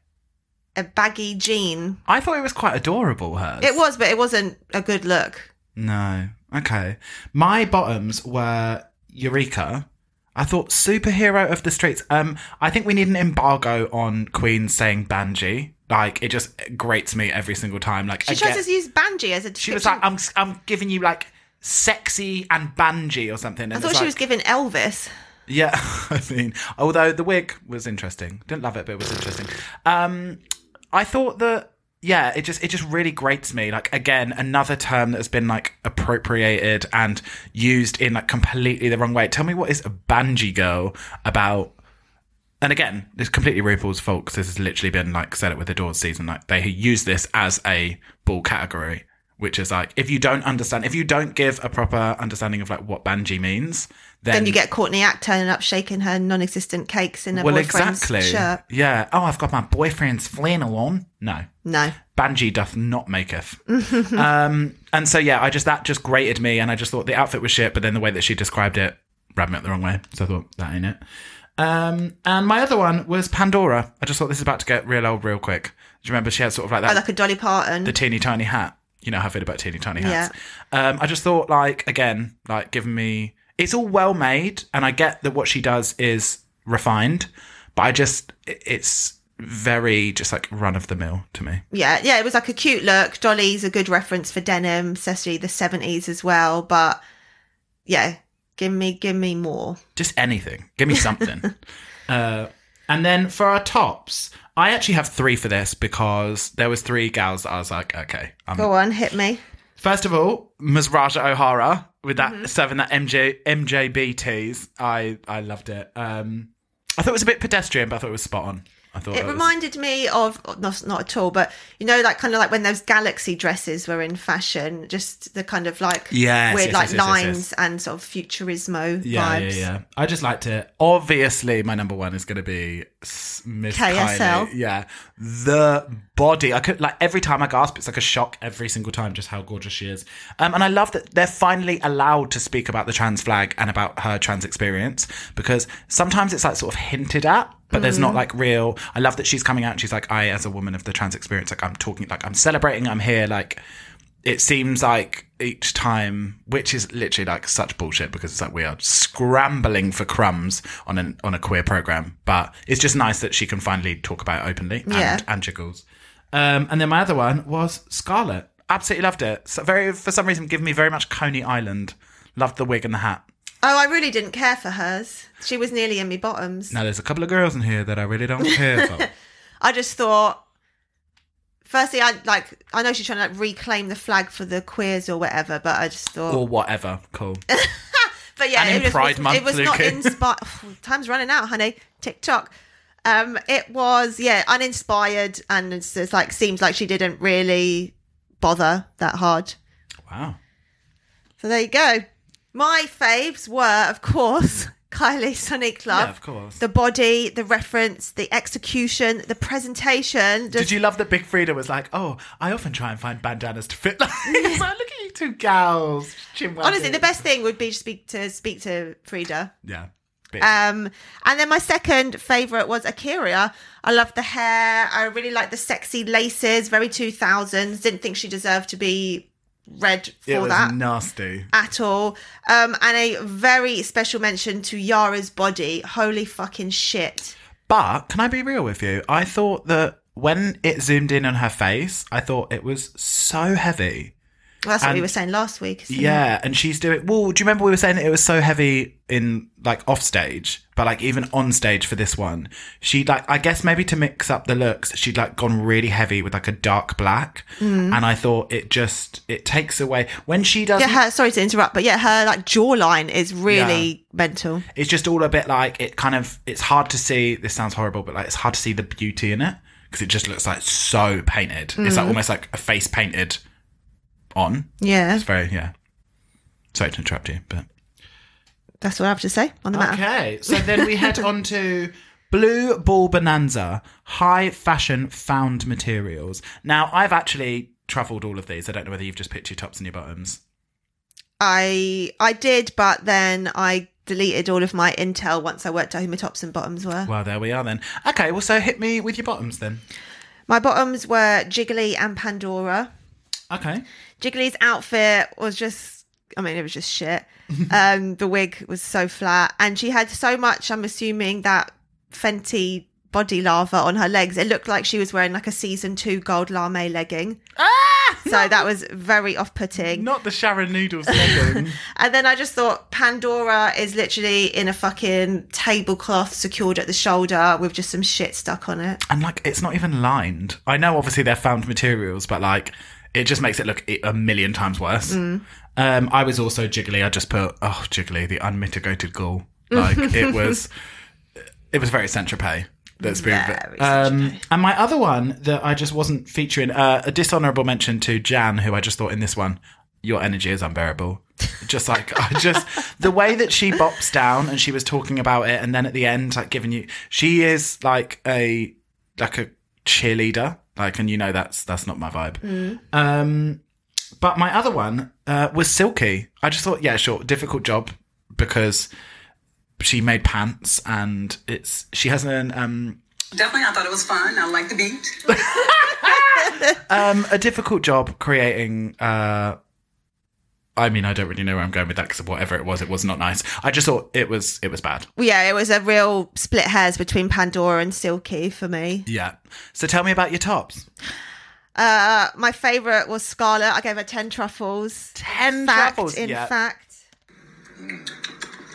a baggy jean. i thought it was quite adorable hers It was, but it wasn't a good look. No. Okay. My bottoms were Eureka. I thought superhero of the streets. Um, I think we need an embargo on Queen saying Banji. Like it just grates me every single time. Like She tries to use Banji as a description. she was like, "I'm, I'm giving you like sexy and Banji or something." And I thought she like- was giving Elvis. yeah, I mean, although the wig was interesting, didn't love it, but it was interesting. Um, I thought that yeah, it just it just really grates me. Like again, another term that has been like appropriated and used in like completely the wrong way. Tell me what is a banji girl about? And again, it's completely RuPaul's fault because this has literally been like said it with the Doors season. Like they use this as a ball category, which is like if you don't understand, if you don't give a proper understanding of like what banji means, then, Then you get Courtney Act turning up, shaking her non-existent cakes in her well, boyfriend's exactly. shirt. Yeah. Oh, I've got my boyfriend's flannel on. No, No, Banji doth not maketh. um, and so yeah, I just that just grated me, and I just thought the outfit was shit, but then the way that she described it rubbed me up the wrong way. So I thought that ain't it. Um, and my other one was Pandora. I just thought this is about to get real old real quick. Do you remember she had sort of like that oh, like a Dolly Parton. the teeny tiny hat. You know how I feel about teeny tiny hats. Um, I just thought, like, again, like, giving me. It's all well made, and I get that what she does is refined, but I just. It's very just like run of the mill to me. yeah, yeah, it was like a cute look. Dolly's a good reference for denim, especially the seventies as well. But yeah, give me, give me more. Just anything. Give me something. uh, and then for our tops, I actually have three for this because there was three gals that I was like, okay, I'm Go on, hit me. First of all, Ms. Ra'Jah O'Hara with that seven, that MJ MJB tease. I I loved it. Um, I thought it was a bit pedestrian, but I thought it was spot on. It was- reminded me of not not at all, but you know, like kind of like when those galaxy dresses were in fashion, just the kind of like Yes, weird yes, like yes, lines and sort of futurismo Yeah, vibes. yeah, yeah. I just liked it. Obviously, my number one is going to be Miss KSL. Kylie. Yeah, the body. I could like every time I gasp, it's like a shock every single time, just how gorgeous she is. Um, and I love that they're finally allowed to speak about the trans flag and about her trans experience because sometimes it's like sort of hinted at. But there's not like real. I love that she's coming out and she's like, I, as a woman of the trans experience, like I'm talking, like I'm celebrating, I'm here, like it seems like each time, which is literally like such bullshit because it's like we are scrambling for crumbs on an on a queer program, but it's just nice that she can finally talk about it openly Yeah. and, and jiggles. Um, and then my other one was Scarlet. Absolutely loved it. So very for some reason, giving me very much Coney Island. Loved the wig and the hat. Oh, I really didn't care for hers. She was nearly in me bottoms. Now there's a couple of girls in here that I really don't care for. I just thought. Firstly, I like. I know she's trying to like reclaim the flag for the queers or whatever, but I just thought. or whatever. Cool. But yeah, And in it, just Pride was, Month, it was not Luca. inspired. Time's running out, honey. TikTok. Um, it was yeah uninspired, and it's, it's like seems like she didn't really bother that hard. Wow. So there you go. My faves were, of course, Kylie Sonique Love. Yeah, of course. The body, the reference, the execution, the presentation. Just, Did you love that Big Freedia was like, "Oh, I often try and find bandanas to fit." Like, look at you two gals. honestly, the best thing would be to speak to speak to Freedia. Yeah. Um, and then my second favorite was A'keria. I love the hair. I really like the sexy laces. Very two thousands. Didn't think she deserved to be red for it was that nasty. at all. Um, and a very special mention to Yara's body. Holy fucking shit! But can I be real with you? I thought that when it zoomed in on her face, I thought it was so heavy. That's what we were saying last week. it? Yeah, and she's doing. Well, do you remember we were saying that it was so heavy in like off stage, but like even on stage for this one, she like I guess maybe to mix up the looks, she'd like gone really heavy with like a dark black, mm. and I thought it just it takes away when she does. Yeah, her, sorry to interrupt, but yeah, her like jawline is really mental. it's just all a bit like it kind of it's hard to see this sounds horrible but like it's hard to see the beauty in it because it just looks like so painted it's like mm. almost like a face painted on. Yeah, it's very yeah. Sorry to interrupt you but that's what I have to say on the matter. okay so then we head on to blue ball bonanza high fashion found materials. Now i've actually truffled all of these. I don't know whether you've just picked your tops and your bottoms. I I did, but then I deleted all of my intel once I worked out who my tops and bottoms were. well there we are then. Okay well so hit me with your bottoms then. My bottoms were Jiggly and Pandora. okay Jiggly's outfit was just, I mean, it was just shit. um, the wig was so flat, and she had so much. I'm assuming that Fenty body lava on her legs. It looked like she was wearing like a season two gold lame legging. Ah! so that was very off-putting. not the sharon noodles legging And then I just thought Pandora is literally in a fucking tablecloth secured at the shoulder with just some shit stuck on it. and like it's not even lined. I know obviously they're found materials, but like it just makes it look a million times worse. Mm. Um, I was also jiggly. I just put oh jiggly, the unmitigated ghoul. Like it was, it was very Saint Tropez. Let's be Very um, and my other one that I just wasn't featuring uh, a dishonorable mention to Jan, who I just thought in this one. Your energy is unbearable. Just like I just the way that she bops down and she was talking about it, and then at the end, like giving you, she is like a like a cheerleader, like, and you know that's that's not my vibe. Um, but my other one uh, was Silky. I just thought, yeah, sure, difficult job because she made pants, and it's she has an um Definitely, I thought it was fun. I like the beat. um a difficult job creating. uh I mean, I don't really know where I'm going with that because whatever it was, it was not nice. I just thought it was it was bad. Yeah, it was a real split hairs between Pandora and Silky for me. Yeah. So tell me about your tops. Uh, my favourite was Scarlet. I gave her 10 truffles. 10 fact, truffles, In yeah. fact,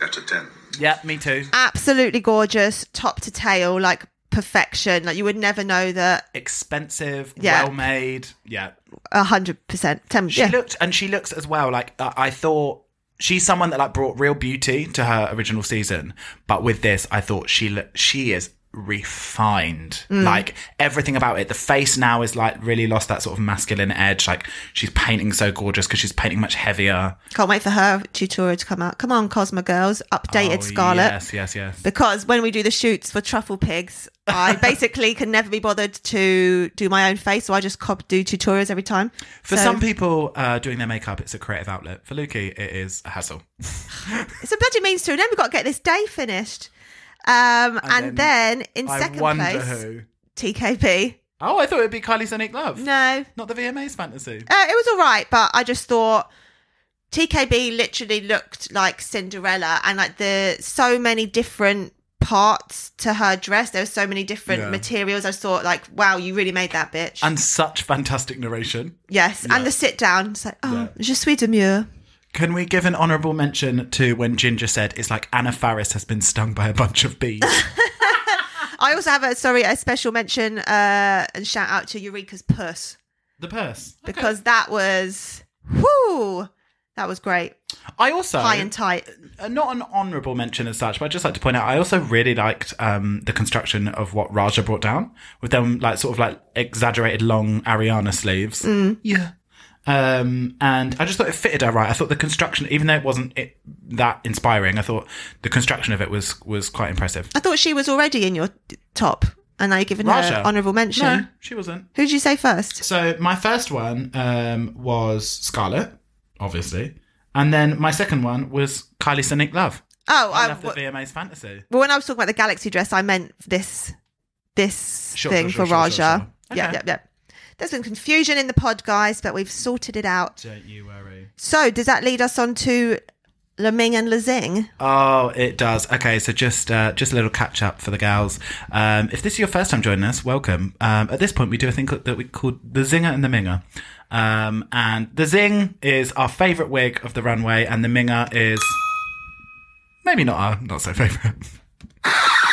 That's a 10. Yeah, me too. absolutely gorgeous, top to tail, like perfection. Like you would never know that Expensive, Yeah. well made. Yeah. a hundred percent. She Yeah, looked, and she looks as well. Like uh, I thought, she's someone that like brought real beauty to her original season, but with this, I thought she lo- she is refined. Like everything about it. The face now is like really lost that sort of masculine edge. Like she's painting so gorgeous because she's painting much heavier. Can't wait for her tutorial to come out. Come on, Cosmo girls, updated Oh, Scarlet. Yes, yes, yes. Because when we do the shoots for Truffle Pigs, I basically can never be bothered to do my own face, so I just cop do tutorials every time. For So some people uh, doing their makeup, it's a creative outlet. For Lukey, it is a hassle. it's a bloody means to. And then we've got to get this day finished. Um, and, then, in I second place, who. TKB. Oh, I thought it'd be Kylie Sonique Love. No, Not the VMA's fantasy. Uh, it was all right, but I just thought TKB literally looked like Cinderella, and like the so many different parts to her dress. There were so many different Yeah. materials. I thought, like, wow, you really made that bitch. And such fantastic narration. yes, and the sit down. It's like, oh, je suis de mieux. Can we give an honourable mention to when Ginger said it's like Anna Faris has been stung by a bunch of bees? I also have a sorry a special mention uh, and shout out to Eureka's purse. the purse. Okay. because that was whoo, that was great, I also high and tight. uh, not an honourable mention as such, but I'd just like to point out I also really liked um, the construction of what Ra'Jah brought down with them like sort of like exaggerated long Ariana sleeves. Yeah. Um, and I just thought it fitted her right. I thought the construction, even though it wasn't it, that inspiring, I thought the construction of it was was quite impressive. I thought she was already in your top, and I giving Ra'Jah? her honourable mention. No, she wasn't. Who did you say first? So my first one um, was Scarlet, obviously, and then my second one was Kylie Sonique Love. Oh, I I, love the VMA's fantasy. well, when I was talking about the galaxy dress, I meant this this Sure, thing sure, for sure, Ra'Jah. sure, Okay. yeah, yeah. There's been confusion in the pod, guys, but we've sorted it out. Don't you worry. So, does that lead us on to Leming and Lazing? Oh, it does. Okay, so just uh, just a little catch up for the gals. Um, if this is your first time joining us, welcome. Um, at this point, we do a thing that we call the Zinger and the Minger. Um, and the Zing is our favourite wig of the runway, and the Minger is maybe not our not so favourite.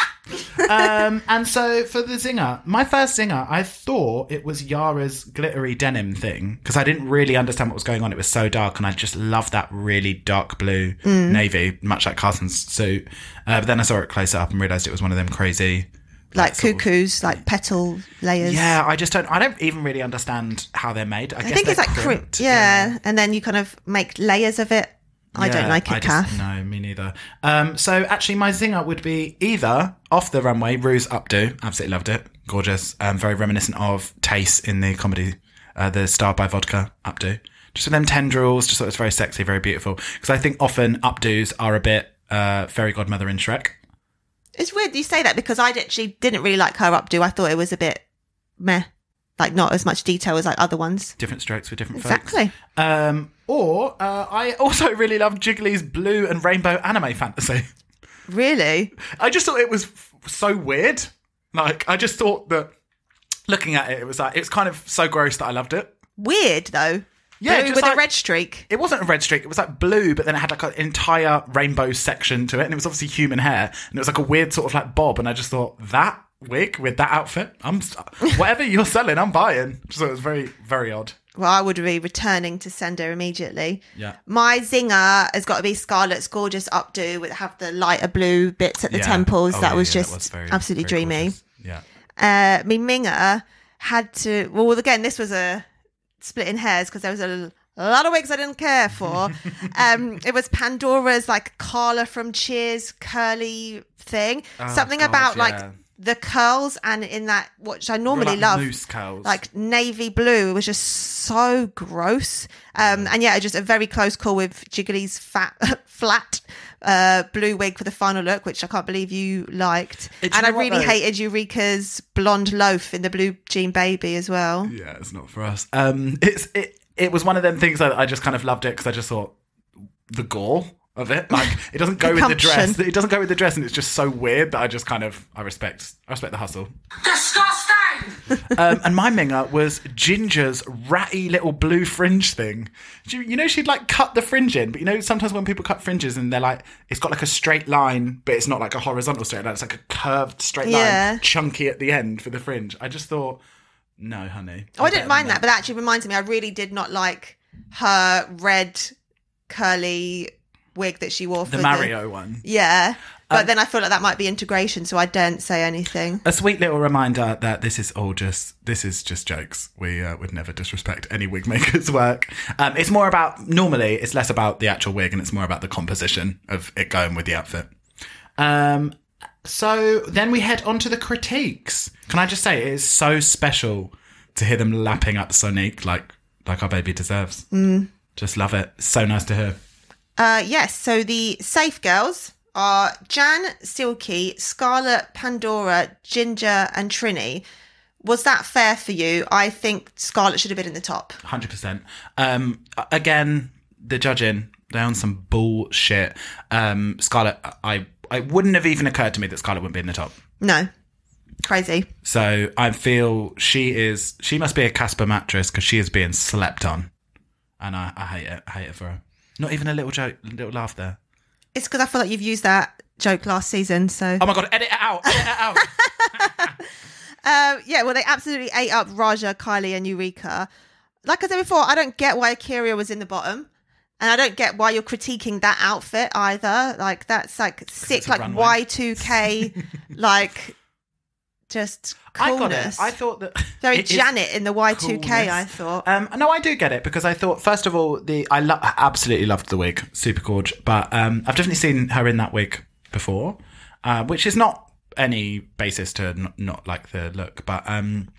um, and so for the zinger, my first zinger, I thought it was Yara's glittery denim thing because I didn't really understand what was going on. It was so dark, and I just loved that really dark blue navy, much like Carson's suit. Uh, but then I saw it closer up and realized it was one of them crazy. Like of- cuckoos, like petal layers. Yeah, I just don't. I don't even really understand how they're made. I, I think it's like cri- crimped. yeah. and then you kind of make layers of it. I don't like I it, just- No, me neither. Um, so actually, my zinger would be either off the runway, Ru's Updo. Absolutely loved it. Gorgeous. Um, very reminiscent of Tayce in the comedy, uh, the Star by Vodka Updo. Just with them tendrils, just thought it was very sexy, very beautiful. Because I think often updos are a bit uh, fairy godmother in Shrek. It's weird you say that because I actually didn't really like her updo. I thought it was a bit meh, like not as much detail as like other ones. Different strokes for different folks. Exactly. Um, or uh, I also really love Jiggly's blue and rainbow anime fantasy. Really? I just thought it was f- so weird. Like, I just thought that looking at it, it was like, it was kind of so gross that I loved it. Weird though. Yeah, Blue with like- a red streak. It wasn't a red streak, it was like blue, but then it had like an entire rainbow section to it, and it was obviously human hair, and it was like a weird sort of like bob, and I just thought, that wig with that outfit, I'm whatever you're selling, I'm buying. So it was very, very odd. Well, I would be returning to sender immediately. Yeah. My zinger has got to be Scarlet's gorgeous updo with have the lighter blue bits at the Yeah. temples. Oh, that yeah, was yeah, just absolutely very dreamy. gorgeous. Yeah. uh, me Minger had to. Well, again, this was a splitting hairs because there was a, a lot of wigs I didn't care for. um, it was Pandora's like Carla from Cheers curly thing. Something Oh, God, about yeah. like the curls and in that which I normally like love. curls. Like navy blue, it was just so gross. Um, and yeah, just a very close call with Jiggly's fat, flat uh, blue wig for the final look, which I can't believe you liked. You and I really though? hated Eureka's blonde loaf in the blue jean baby as well. Yeah, it's not for us. Um, it's it. It was one of them things that I just kind of loved it because I just thought the gore of it, like it doesn't go with the dress. It doesn't go with the dress, and it's just so weird that I just kind of I respect. I respect the hustle. Disgusting! Um, and my minger was Ginger's ratty little blue fringe thing. You, you know, she'd like cut the fringe in, but you know, sometimes when people cut fringes and they're like, it's got like a straight line, but it's not like a horizontal straight line. It's like a curved straight Yeah. line, chunky at the end for the fringe. I just thought, no, honey. Oh, I didn't mind than that, but that actually reminds me, I really did not like her red curly wig that she wore for The Mario one. Yeah, but Um, then I feel like that might be integration, so I don't say anything. A sweet little reminder that this is all just this is just jokes. We uh, would never disrespect any wig maker's work. Um, it's more about normally it's less about the actual wig and it's more about the composition of it going with the outfit. Um, so then we head on to the critiques. Can I just say it is so special to hear them lapping up Sonique like like our baby deserves. Mm. Just love it. So nice to hear. Uh, yes, so the safe girls are Jan, Silky, Scarlet, Pandora, Ginger, and Trini. Was that fair for you? I think Scarlet should have been in the top. Hundred percent. Um, again, the judging they're on some bullshit. Um, Scarlet, I I wouldn't have even occurred to me that Scarlet wouldn't be in the top. No, crazy. So I feel she is. She must be a Casper mattress because she is being slept on, and I, I hate it. I hate it for her. Not even a little joke, little laugh there. It's because I feel like you've used that joke last season. So Oh my god! Edit it out! Edit it out! Uh, yeah, well, they absolutely ate up Ra'Jah, Kylie, and Eureka. Like I said before, I don't get why A'keria was in the bottom. And I don't get why you're critiquing that outfit either. Like, that's like sick, like. Y2K, like just I got coolness. it. I thought that Very Janet in the Y two K. I thought. Um, no, I do get it because I thought first of all the I lo- I absolutely loved the wig, super gorge. But um, I've definitely seen her in that wig before, uh, which is not any basis to n- not like the look. But um,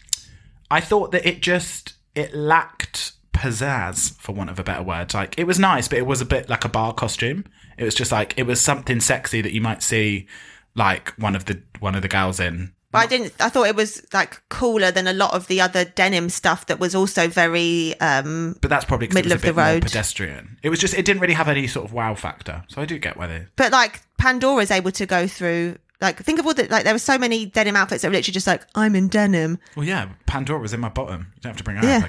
I thought that it just it lacked pizzazz, for want of a better word. Like it was nice, but it was a bit like a bar costume. It was just like it was something sexy that you might see like one of the one of the gals in. But I didn't. I thought it was like cooler than a lot of the other denim stuff that was also very. um But that's probably Middle it was of a the road. pedestrian. It was just it didn't really have any sort of wow factor. So I do get why they. But like Pandora's able to go through. Like think of all the like there were so many denim outfits that were literally just like I'm in denim. Well, yeah, Pandora was in my bottom. You don't have to bring her Yeah.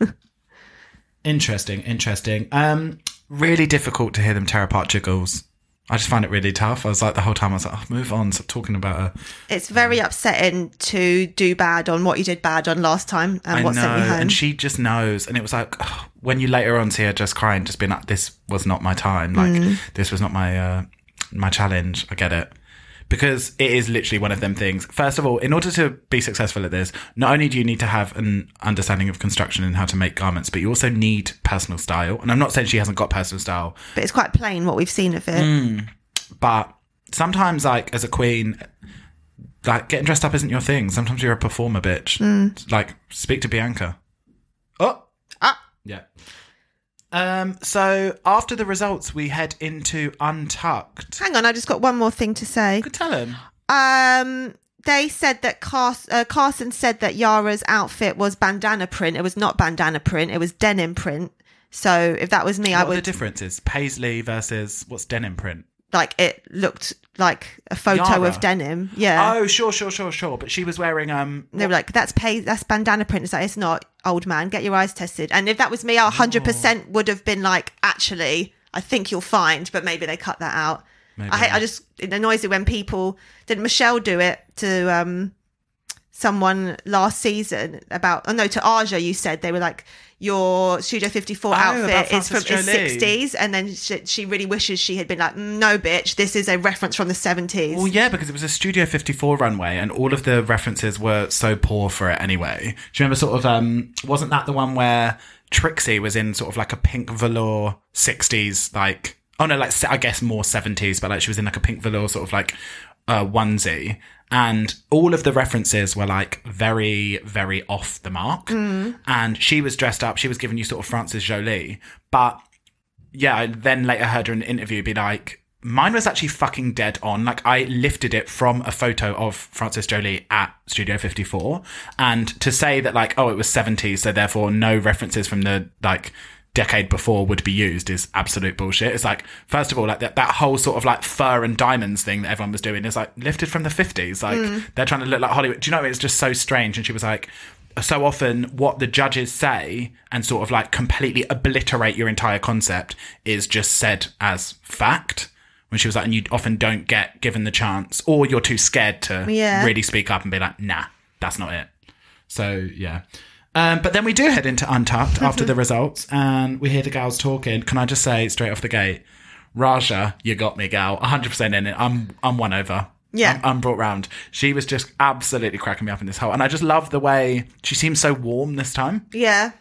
up. interesting, interesting. Um, really difficult to hear them tear apart jiggles. I just found it really tough. I was like the whole time I was like, oh, move on, stop talking about her. It's very upsetting to do bad on what you did bad on last time and I what know, sent you home. and she just knows. And it was like when you later on see her just crying, just being like, "This was not my time. Like Mm. this was not my uh, my challenge." I get it because it is literally one of them things. First of all, in order to be successful at this, not only do you need to have an understanding of construction and how to make garments, but you also need personal style. And I'm not saying she hasn't got personal style, but it's quite plain what we've seen of it. Mm. but sometimes, like as a queen. Like getting dressed up isn't your thing. Sometimes you're a performer, bitch. Like speak to Bianca. Oh, Ah, yeah. Um, so after the results, we head into Untucked. hang on, I just got one more thing to say. Could tell him. Um, they said that Cars- uh, Carson said that Yara's outfit was bandana print. It was not bandana print. It was denim print. So if that was me, I would. What the would differences? Paisley versus what's denim print? Like it looked like a photo Yara. of denim. Yeah. Oh, sure, sure, sure, sure. But she was wearing um. They were like, "That's pay. That's bandana print." It's like, "It's not, old man. Get your eyes tested." And if that was me, I hundred percent would have been like, "Actually, I think you'll find," but maybe they cut that out. Maybe. I hate. I just it annoys me when people did Michelle do it to um someone last season about. Oh no, to Aja, you said they were like. Your Studio 54 Oh, outfit is from the 60s, and then she, she really wishes she had been like, "Mm, no, bitch, this is a reference from the 70s. Well, yeah, because it was a Studio 54 runway, and all of the references were so poor for it anyway. Do you remember sort of, um, wasn't that the one where Trixie was in sort of like a pink velour 60s, like, oh no, like, I guess more 70s, but like she was in like a pink velour sort of like, uh, onesie. And all of the references were like very, very off the mark. And she was dressed up, she was giving you sort of Frances Jolie, but yeah, I then later heard her in an interview be like, mine was actually fucking dead on. Like, I lifted it from a photo of Frances Jolie at Studio 54. And to say that, like, oh, it was 70s, so therefore no references from the, like, decade before would be used is absolute bullshit. It's like, first of all, like that, that whole sort of like fur and diamonds thing that everyone was doing is like lifted from the 50s. Like, mm. they're trying to look like Hollywood. Do you know, it's just so strange. And she was like, so often what the judges say and sort of like completely obliterate your entire concept is just said as fact. When she was like, and you often don't get given the chance, or you're too scared to Yeah. really speak up and be like, nah, that's not it. So yeah. Um, but then we do head into Untucked after the results, and we hear the gals talking. Can I just say straight off the gate, Ra'Jah, you got me, gal. 100% in it. I'm I'm won over. Yeah. I'm, I'm brought round. She was just absolutely cracking me up in this whole, and I just love the way she seems so warm this time, Yeah.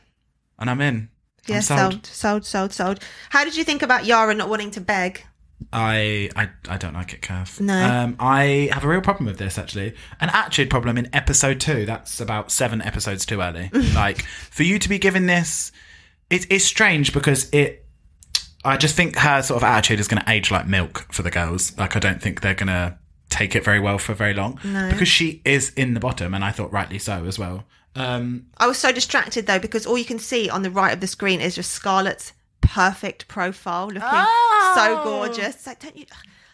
and I'm in. Yeah, I'm sold. sold, sold, sold, How did you think about Yara not wanting to beg? I, I I don't like it, Kath. No. Um, I have a real problem with this actually. An attitude problem in episode two. That's about seven episodes too early. like for you to be given this, it's it's strange because it. I just think her sort of attitude is going to age like milk for the girls. Like I don't think they're going to take it very well for very long because she is in the bottom, and I thought rightly so as well. Um, I was so distracted though because all you can see on the right of the screen is just Scarlet's perfect profile, looking so gorgeous. It's like, don't you?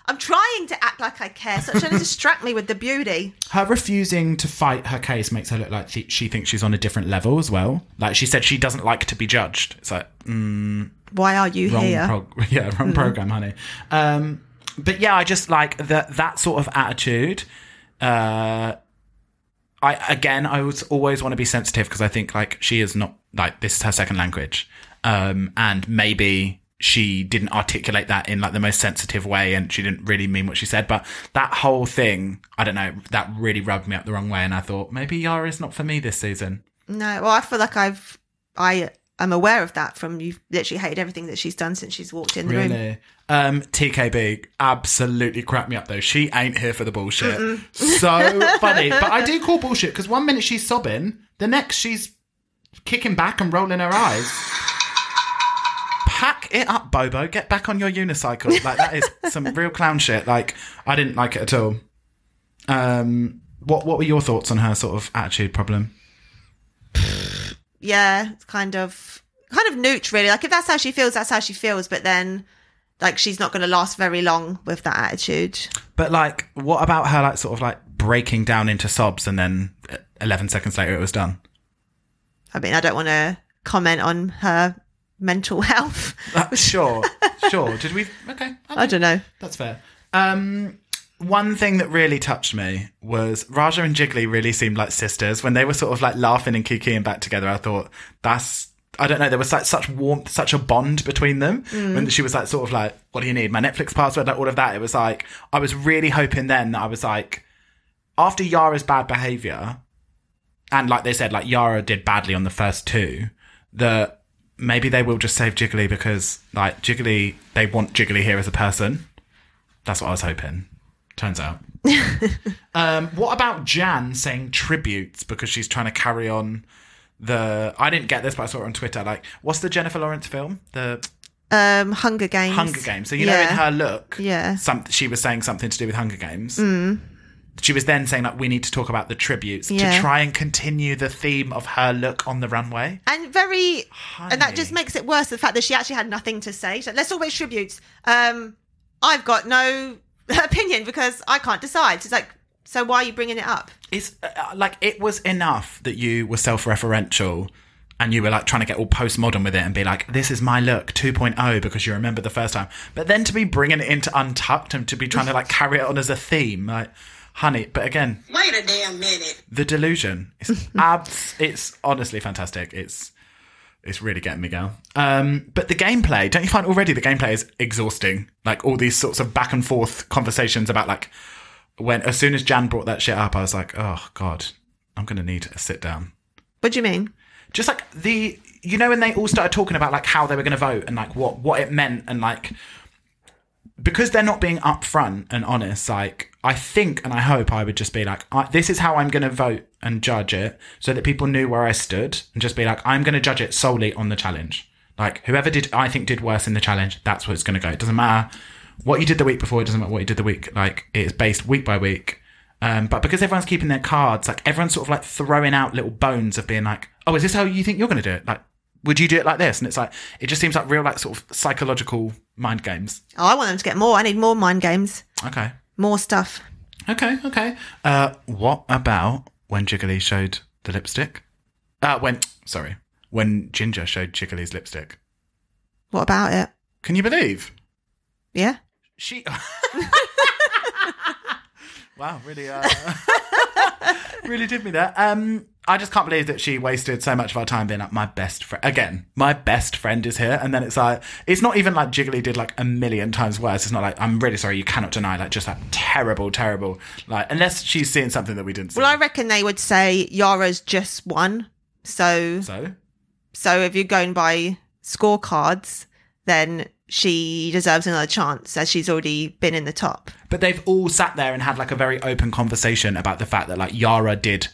I'm trying to act like I care. So trying to distract me with the beauty. her refusing to fight her case makes her look like she, she thinks she's on a different level as well. Like she said, she doesn't like to be judged. It's like Why are you wrong, here? prog- yeah, wrong program, honey. Um, but yeah, I just like that that sort of attitude. Uh, I again, I would always want to be sensitive because I think like she is not like this is her second language, um, and maybe she didn't articulate that in like the most sensitive way, and she didn't really mean what she said. But that whole thing, I don't know, that really rubbed me up the wrong way, and I thought maybe Yara's not for me this season. no, well, I feel like I've I am aware of that from you. Literally hated everything that she's done since she's walked in the room. Really? Um, TKB absolutely cracked me up though. She ain't here for the bullshit. So funny. But I do call bullshit because one minute she's sobbing, the next she's kicking back and rolling her eyes. Pack it up, Bobo. Get back on your unicycle. Like that is some real clown shit. Like I didn't like it at all. Um, what what were your thoughts on her sort of attitude problem? yeah, it's kind of kind of neutral, really. Like if that's how she feels, that's how she feels. But then, like she's not going to last very long with that attitude. But like, what about her like sort of like breaking down into sobs and then eleven seconds later it was done? I mean, I don't want to comment on her mental health. Uh, sure, sure. Did we? Okay, I don't know. That's fair. Um, one thing that really touched me was Ra'Jah and Jiggly really seemed like sisters when they were sort of like laughing and kikiing back together. I thought that's. I don't know. There was like such warmth, such a bond between them. When she was like, sort of like, "What do you need? My Netflix password?" Like all of that. It was like I was really hoping then that I was like, after Yara's bad behavior, and like they said, like Yara did badly on the first two, that maybe they will just save Jiggly because like Jiggly, they want Jiggly here as a person. That's what I was hoping. Turns out. um, what about Jan saying tributes because she's trying to carry on the? I didn't get this, but I saw it on Twitter. Like, what's the Jennifer Lawrence film? The Um, Hunger Games. Hunger Games. So you know, in her look, Yeah. some she was saying something to do with Hunger Games. She was then saying like, we need to talk about the tributes Yeah. to try and continue the theme of her look on the runway. and very, and that just makes it worse. The fact that she actually had nothing to say. Like, Let's talk about tributes. Um, I've got no opinion because I can't decide. She's like, so why are you bringing it up? it's uh, like it was enough that you were self-referential and you were like trying to get all postmodern with it and be like this is my look 2.0 because you remember the first time but then to be bringing it into untucked and to be trying to like carry it on as a theme like honey but again Wait a damn minute. the delusion it's abs it's honestly fantastic it's it's really getting me girl um but the gameplay don't you find already the gameplay is exhausting like all these sorts of back and forth conversations about like when as soon as jan brought that shit up i was like oh god i'm gonna need a sit down What do you mean? just like the you know when they all started talking about like how they were going to vote and like what what it meant and like because they're not being upfront and honest like i think and i hope i would just be like I, this is how i'm going to vote and judge it so that people knew where i stood and just be like i'm going to judge it solely on the challenge like whoever did i think did worse in the challenge that's where it's going to go it doesn't matter what you did the week before it doesn't matter what you did the week like it's based week by week um, but because everyone's keeping their cards, like everyone's sort of like throwing out little bones of being like, "Oh, is this how you think you're going to do it? Like, would you do it like this?" And it's like it just seems like real like sort of psychological mind games. Oh, I want them to get more. I need more mind games, Okay, more stuff. okay, okay. Uh, what about when Jiggly showed the lipstick? Uh, when sorry, when Ginger showed Jiggly's lipstick. What about it? Can you believe Yeah. she? wow, really, uh, really did me that. Um, I just can't believe that she wasted so much of our time being like my best friend. Again, my best friend is here, and then it's like it's not even like Jiggly did like a million times worse. It's not like I'm really sorry, you cannot deny like just like terrible, terrible. Like unless she's seeing something that we didn't see. Well, I reckon they would say Yara's just won. So, so so if you're going by scorecards, then she deserves another chance as she's already been in the top. But they've all sat there and had like a very open conversation about the fact that like Yara did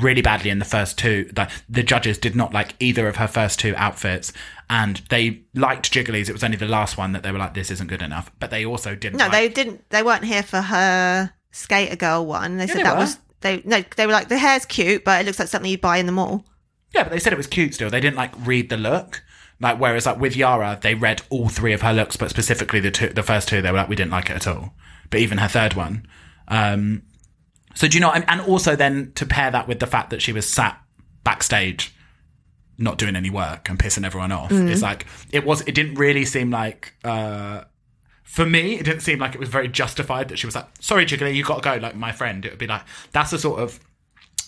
really badly in the first two. Like the judges did not like either of her first two outfits, and they liked Jiggly's. It was only the last one that they were like, "This isn't good enough." But they also didn't. No, like- they didn't. They weren't here for her skater girl one. They said they that were. was they. No, they were like the hair's cute, but it looks like something you buy in the mall. Yeah, but they said it was cute still. They didn't like read the look. Like whereas like with Yara, they read all three of her looks, but specifically the two, the first two, they were like, we didn't like it at all. But even her third one. Um, so do you know? I mean? And also then to pair that with the fact that she was sat backstage, not doing any work and pissing everyone off, it's like it was. It didn't really seem like. Uh, for me, it didn't seem like it was very justified that she was like, "Sorry, Jiggly, you got to go." Like my friend, it would be like that's the sort of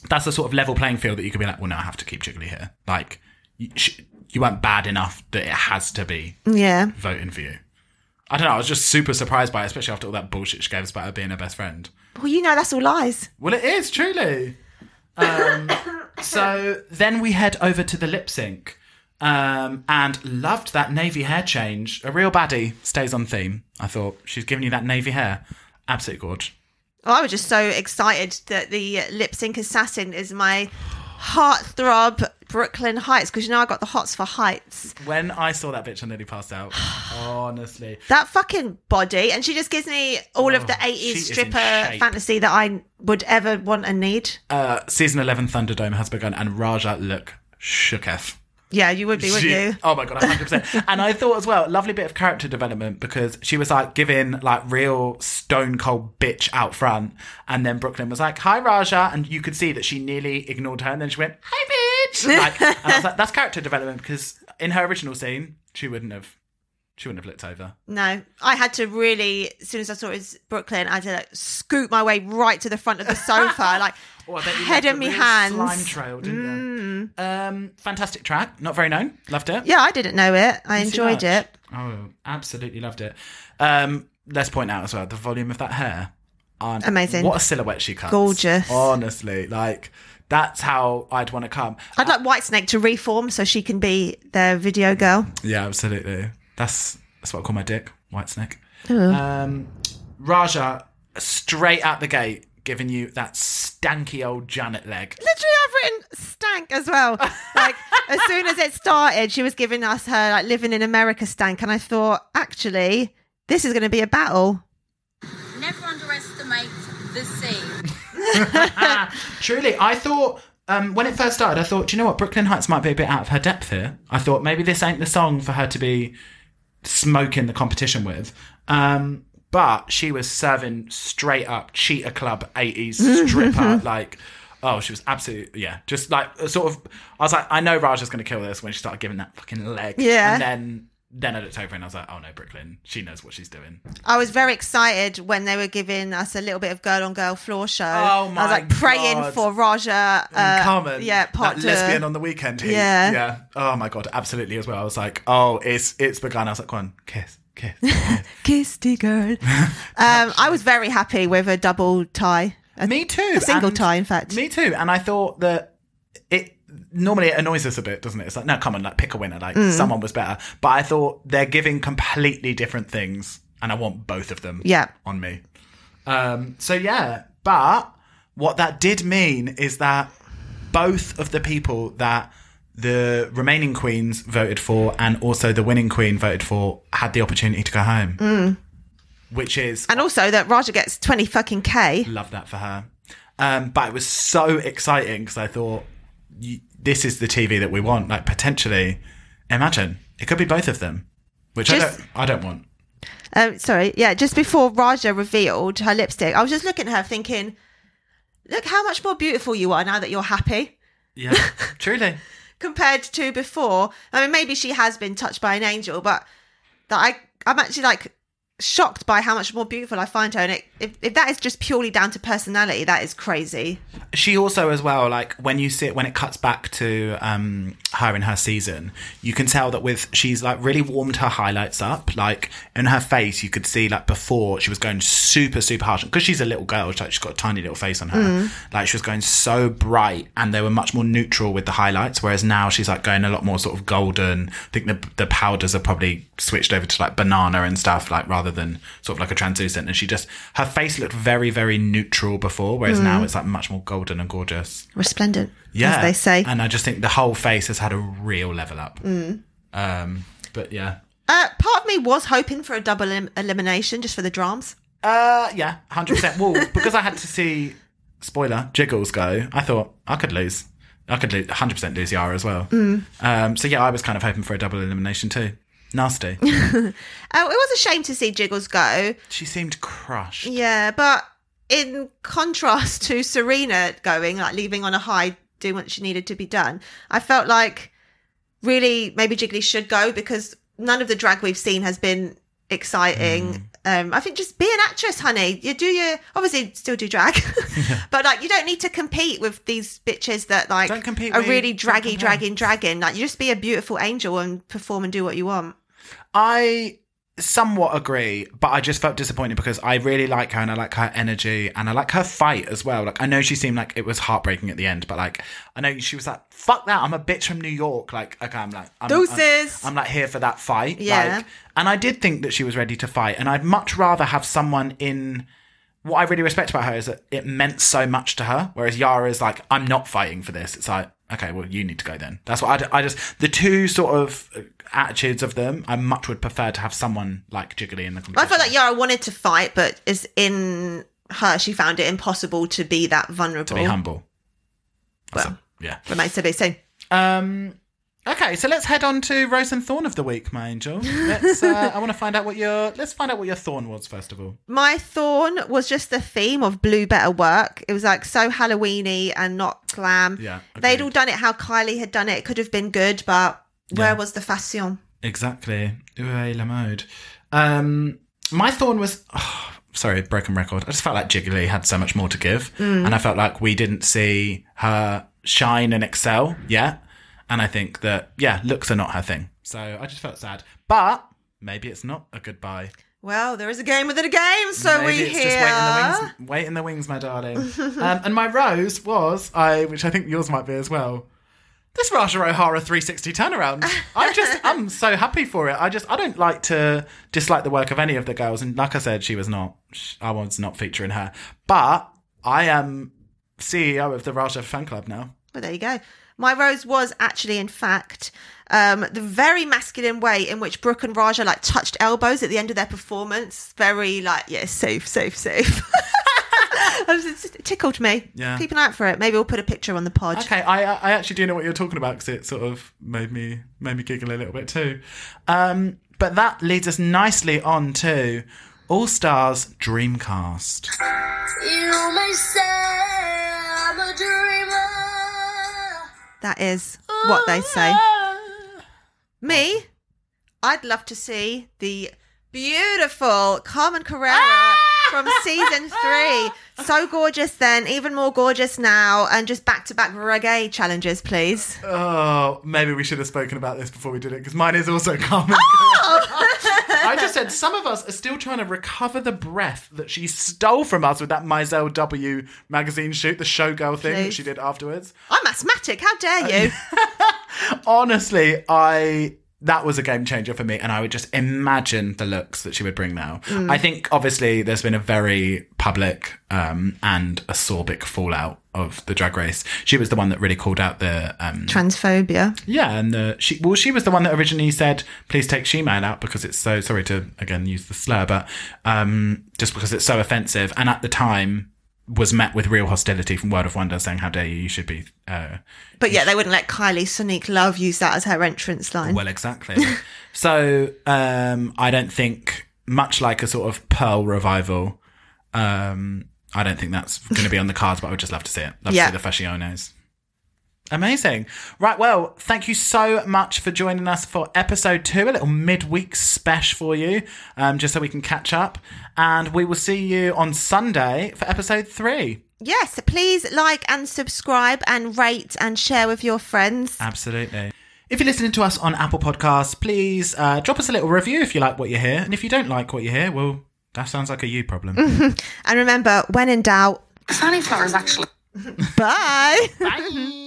that's the sort of level playing field that you could be like, well, no, I have to keep Jiggly here. Like, you, sh- you weren't bad enough that it has to be Yeah, voting for you. I don't know. I was just super surprised by it, especially after all that bullshit she gave us about her being her best friend. Well, you know that's all lies. Well, it is truly. Um, so then we head over to the lip sync, um, and loved that navy hair change. A real baddie stays on theme. I thought she's giving you that navy hair. Absolute gorge. Well, I was just so excited that the lip sync assassin is my heartthrob Brooke Lynn Hytes because you know I got the hots for Hytes. When I saw that bitch, I nearly passed out. Honestly. That fucking body, and she just gives me all of the Oh, '80s stripper fantasy that I would ever want and need. Uh, season 11 Thunderdome has begun, and Ra'Jah look shooketh. Yeah, you would be, wouldn't you? Oh my god, 100%. and I thought as well, lovely bit of character development because she was like giving like real stone cold bitch out front. And then Brooke Lynn was like, hi Ra'Jah. And you could see that she nearly ignored her and then she went, hi bitch. Like, and I was like, that's character development because in her original scene, she wouldn't have. She wouldn't have looked over. No, I had to really. As soon as I saw it was Brooke Lynn, I had to like, scoot my way right to the front of the sofa, like Oh, I bet you head in real hands. Slime trail, didn't you? Um, fantastic track. Not very known. Loved it. Yeah, I didn't know it. I See enjoyed it. Oh, absolutely loved it. Um, let's point out as well the volume of that hair. Aren't- Amazing. What a silhouette she cuts. Gorgeous. Honestly, like that's how I'd want to come. I'd like Whitesnake to reform so she can be their video girl. Yeah, absolutely. That's that's what I call my dick, white snake. Um, Ra'Jah straight out the gate, giving you that stanky old Janet leg. Literally, I've written stank as well. Like as soon as it started, she was giving us her like living in America stank, and I thought actually this is going to be a battle. Never underestimate the scene. Truly, I thought um, when it first started, I thought, do you know what, Brooke Lynn Hytes might be a bit out of her depth here. I thought maybe this ain't the song for her to be smoking the competition with. Um, but she was serving straight up cheetah club 80s stripper, like. Oh, she was absolutely yeah, just like sort of. I was like, I know Ra'Jah's going to kill this when she started giving that fucking leg. Yeah. and then then I looked over and I was like, oh no, Brooke Lynn, she knows what she's doing. I was very excited when they were giving us a little bit of girl on girl floor show. Oh my I was like praying God. for Ra'Jah. Uh, Carmen, yeah, part that lesbian on the weekend. Heat. Yeah. yeah. Oh my god, absolutely as well. I was like, oh, it's it's begun. I was like, go on, kiss, kiss. kiss. Kissy girl. um, I was very happy with a double tie. A, Me too. A single and- tie, in fact. Me too. And I thought that it normally it annoys us a bit, doesn't it? It's like, no, come on, like pick a winner. Like Mm. someone was better. But I thought they're giving completely different things, and I want both of them. Yeah. on me. Um, so yeah, but what that did mean is that both of the people that the remaining queens voted for and also the winning queen voted for had the opportunity to go home. Which is and also that Ra'Jah gets 20 fucking K. love that for her. Um, but it was so exciting because I thought this is the TV that we want. Like potentially, imagine it could be both of them, which I don't. I don't want. Um, sorry, yeah, just before Ra'Jah revealed her lipstick, I was just looking at her thinking, look how much more beautiful you are now that you're happy Yeah, truly. compared to before. I mean, maybe she has been touched by an angel, but that I, I'm actually like shocked by how much more beautiful I find her. And it, if, if that is just purely down to personality, that is crazy. she also as well like when you see it when it cuts back to um her in her season you can tell that with she's like really warmed her highlights up. Like in her face you could see like before she was going super super harsh. Because she's a little girl she's like she's got a tiny little face on her. Like she was going so bright and they were much more neutral with the highlights whereas now she's like going a lot more sort of golden. I think the the powders are probably switched over to like banana and stuff like rather than sort of like a translucent and she just her face looked very very neutral before whereas now it's like much more golden and gorgeous Resplendent, yeah, as they say. And I just think the whole face has had a real level up. Um, but yeah, Uh, part of me was hoping for a double elim- elimination just for the drums. uh, yeah, hundred percent. Well, because I had to see spoiler Jiggles go, I thought I could lose. I could lose hundred percent lose Yara as well. Um, so yeah, I was kind of hoping for a double elimination too. Nasty. Oh, it was a shame to see Jiggles go. she seemed crushed. Yeah, but in contrast to Serena going, like leaving on a high, doing what she needed to be done, I felt like really maybe Jiggly should go because none of the drag we've seen has been exciting. Mm. Um, I think just be an actress, honey. You do your obviously still do drag, but like you don't need to compete with these bitches that like Don't compete are really draggy, dragging, dragging. Like you just be a beautiful angel and perform and do what you want. I somewhat agree, but I just felt disappointed because I really like her and I like her energy and I like her fight as well. Like I know she seemed like it was heartbreaking at the end, but like I know she was like, "Fuck that! I'm a bitch from New York." Like okay, I'm like, I'm, Deuces. I'm, I'm like here for that fight. Yeah. Like, and I did think that she was ready to fight, and I'd much rather have someone in. What I really respect about her is that it meant so much to her, whereas Yara is like, I'm not fighting for this. It's like, okay, well, you need to go then. That's what I, I just, the two sort of uh, attitudes of them, I much would prefer to have someone like Jiggly in the I felt like Yara wanted to fight, but is in her, she found it impossible to be that vulnerable. to be humble. That's Well, a- yeah. remains to be seen. Um, okay, so let's head on to Rose and Thorn of the week, my angel. Let's, uh, I want to find out what your, let's find out what your thorn was first of all. My thorn was just the theme of blue better work. It was like so Halloweeny and not glam. Yeah, They'd all done it how Kylie had done it. It could have been good, but where Yeah. was the fashion? Exactly. Oué la mode. Um, my thorn was. oh, sorry, broken record. I just felt like Jiggly had so much more to give. And I felt like we didn't see her shine and excel yet. And I think that, yeah, looks are not her thing. So I just felt sad. But maybe it's not a goodbye. Well, there is a game within a game, so Maybe we it's hear. just wait in the wings, wait in the wings, my darling. um, and my rose was I, which I think yours might be as well. This Ra'Jah O'Hara 360 turnaround. I just, I'm so happy for it. I just, I don't like to dislike the work of any of the girls, and like I said, she was not. I was not featuring her, but I am CEO of the Ra'Jah fan club now. Well, there you go. My rose was actually, in fact, um, the very masculine way in which Brooke and Ra'Jah like touched elbows at the end of their performance. Very like, yeah, safe, safe, safe. it tickled me. Yeah. Keep an eye out for it. Maybe we'll put a picture on the pod. Okay, I I actually do know what you're talking about because it sort of made me made me giggle a little bit too. Um, but that leads us nicely on to All Stars Dreamcast. You may say That is what they say. Me, I'd love to see the beautiful Carmen Carrera ah! from season three. So gorgeous then, even more gorgeous now, and just back to back reggae challenges, please. Oh, maybe we should have spoken about this before we did it because mine is also Carmen. Oh! I just said some of us are still trying to recover the breath that she stole from us with that Mizelle W magazine shoot, the showgirl thing that she did afterwards. I'm asthmatic. How dare you? honestly, I that was a game changer for me, and I would just imagine the looks that she would bring now. Mm. I think obviously there's been a very public um, and a sorbic fallout of the drag race. She was the one that really called out the um, Transphobia. yeah, and the she well, she was the one that originally said, "Please take she-man out because it's so sorry to again use the slur, but um, just because it's so offensive." And at the time, was met with real hostility from World of Wonder, saying, "How dare you? You should be." Uh, But yeah, they wouldn't let Kylie Sonique Love use that as her entrance line. well, exactly. so um, I don't think, much like a sort of Pearl revival, um, I don't think that's going to be on the cards. But I would just love to see it. Love Yeah. to see the Fashionos. Amazing. Right, well, thank you so much for joining us for episode two, a little midweek special for you, um, just so we can catch up. And we will see you on Sunday for episode three. Yes, please like and subscribe and rate and share with your friends. Absolutely. If you're listening to us on Apple Podcasts, please uh, drop us a little review if you like what you hear. And if you don't like what you hear, well, that sounds like a you problem. And remember, when in doubt, Sunny flowers, actually. bye. Bye.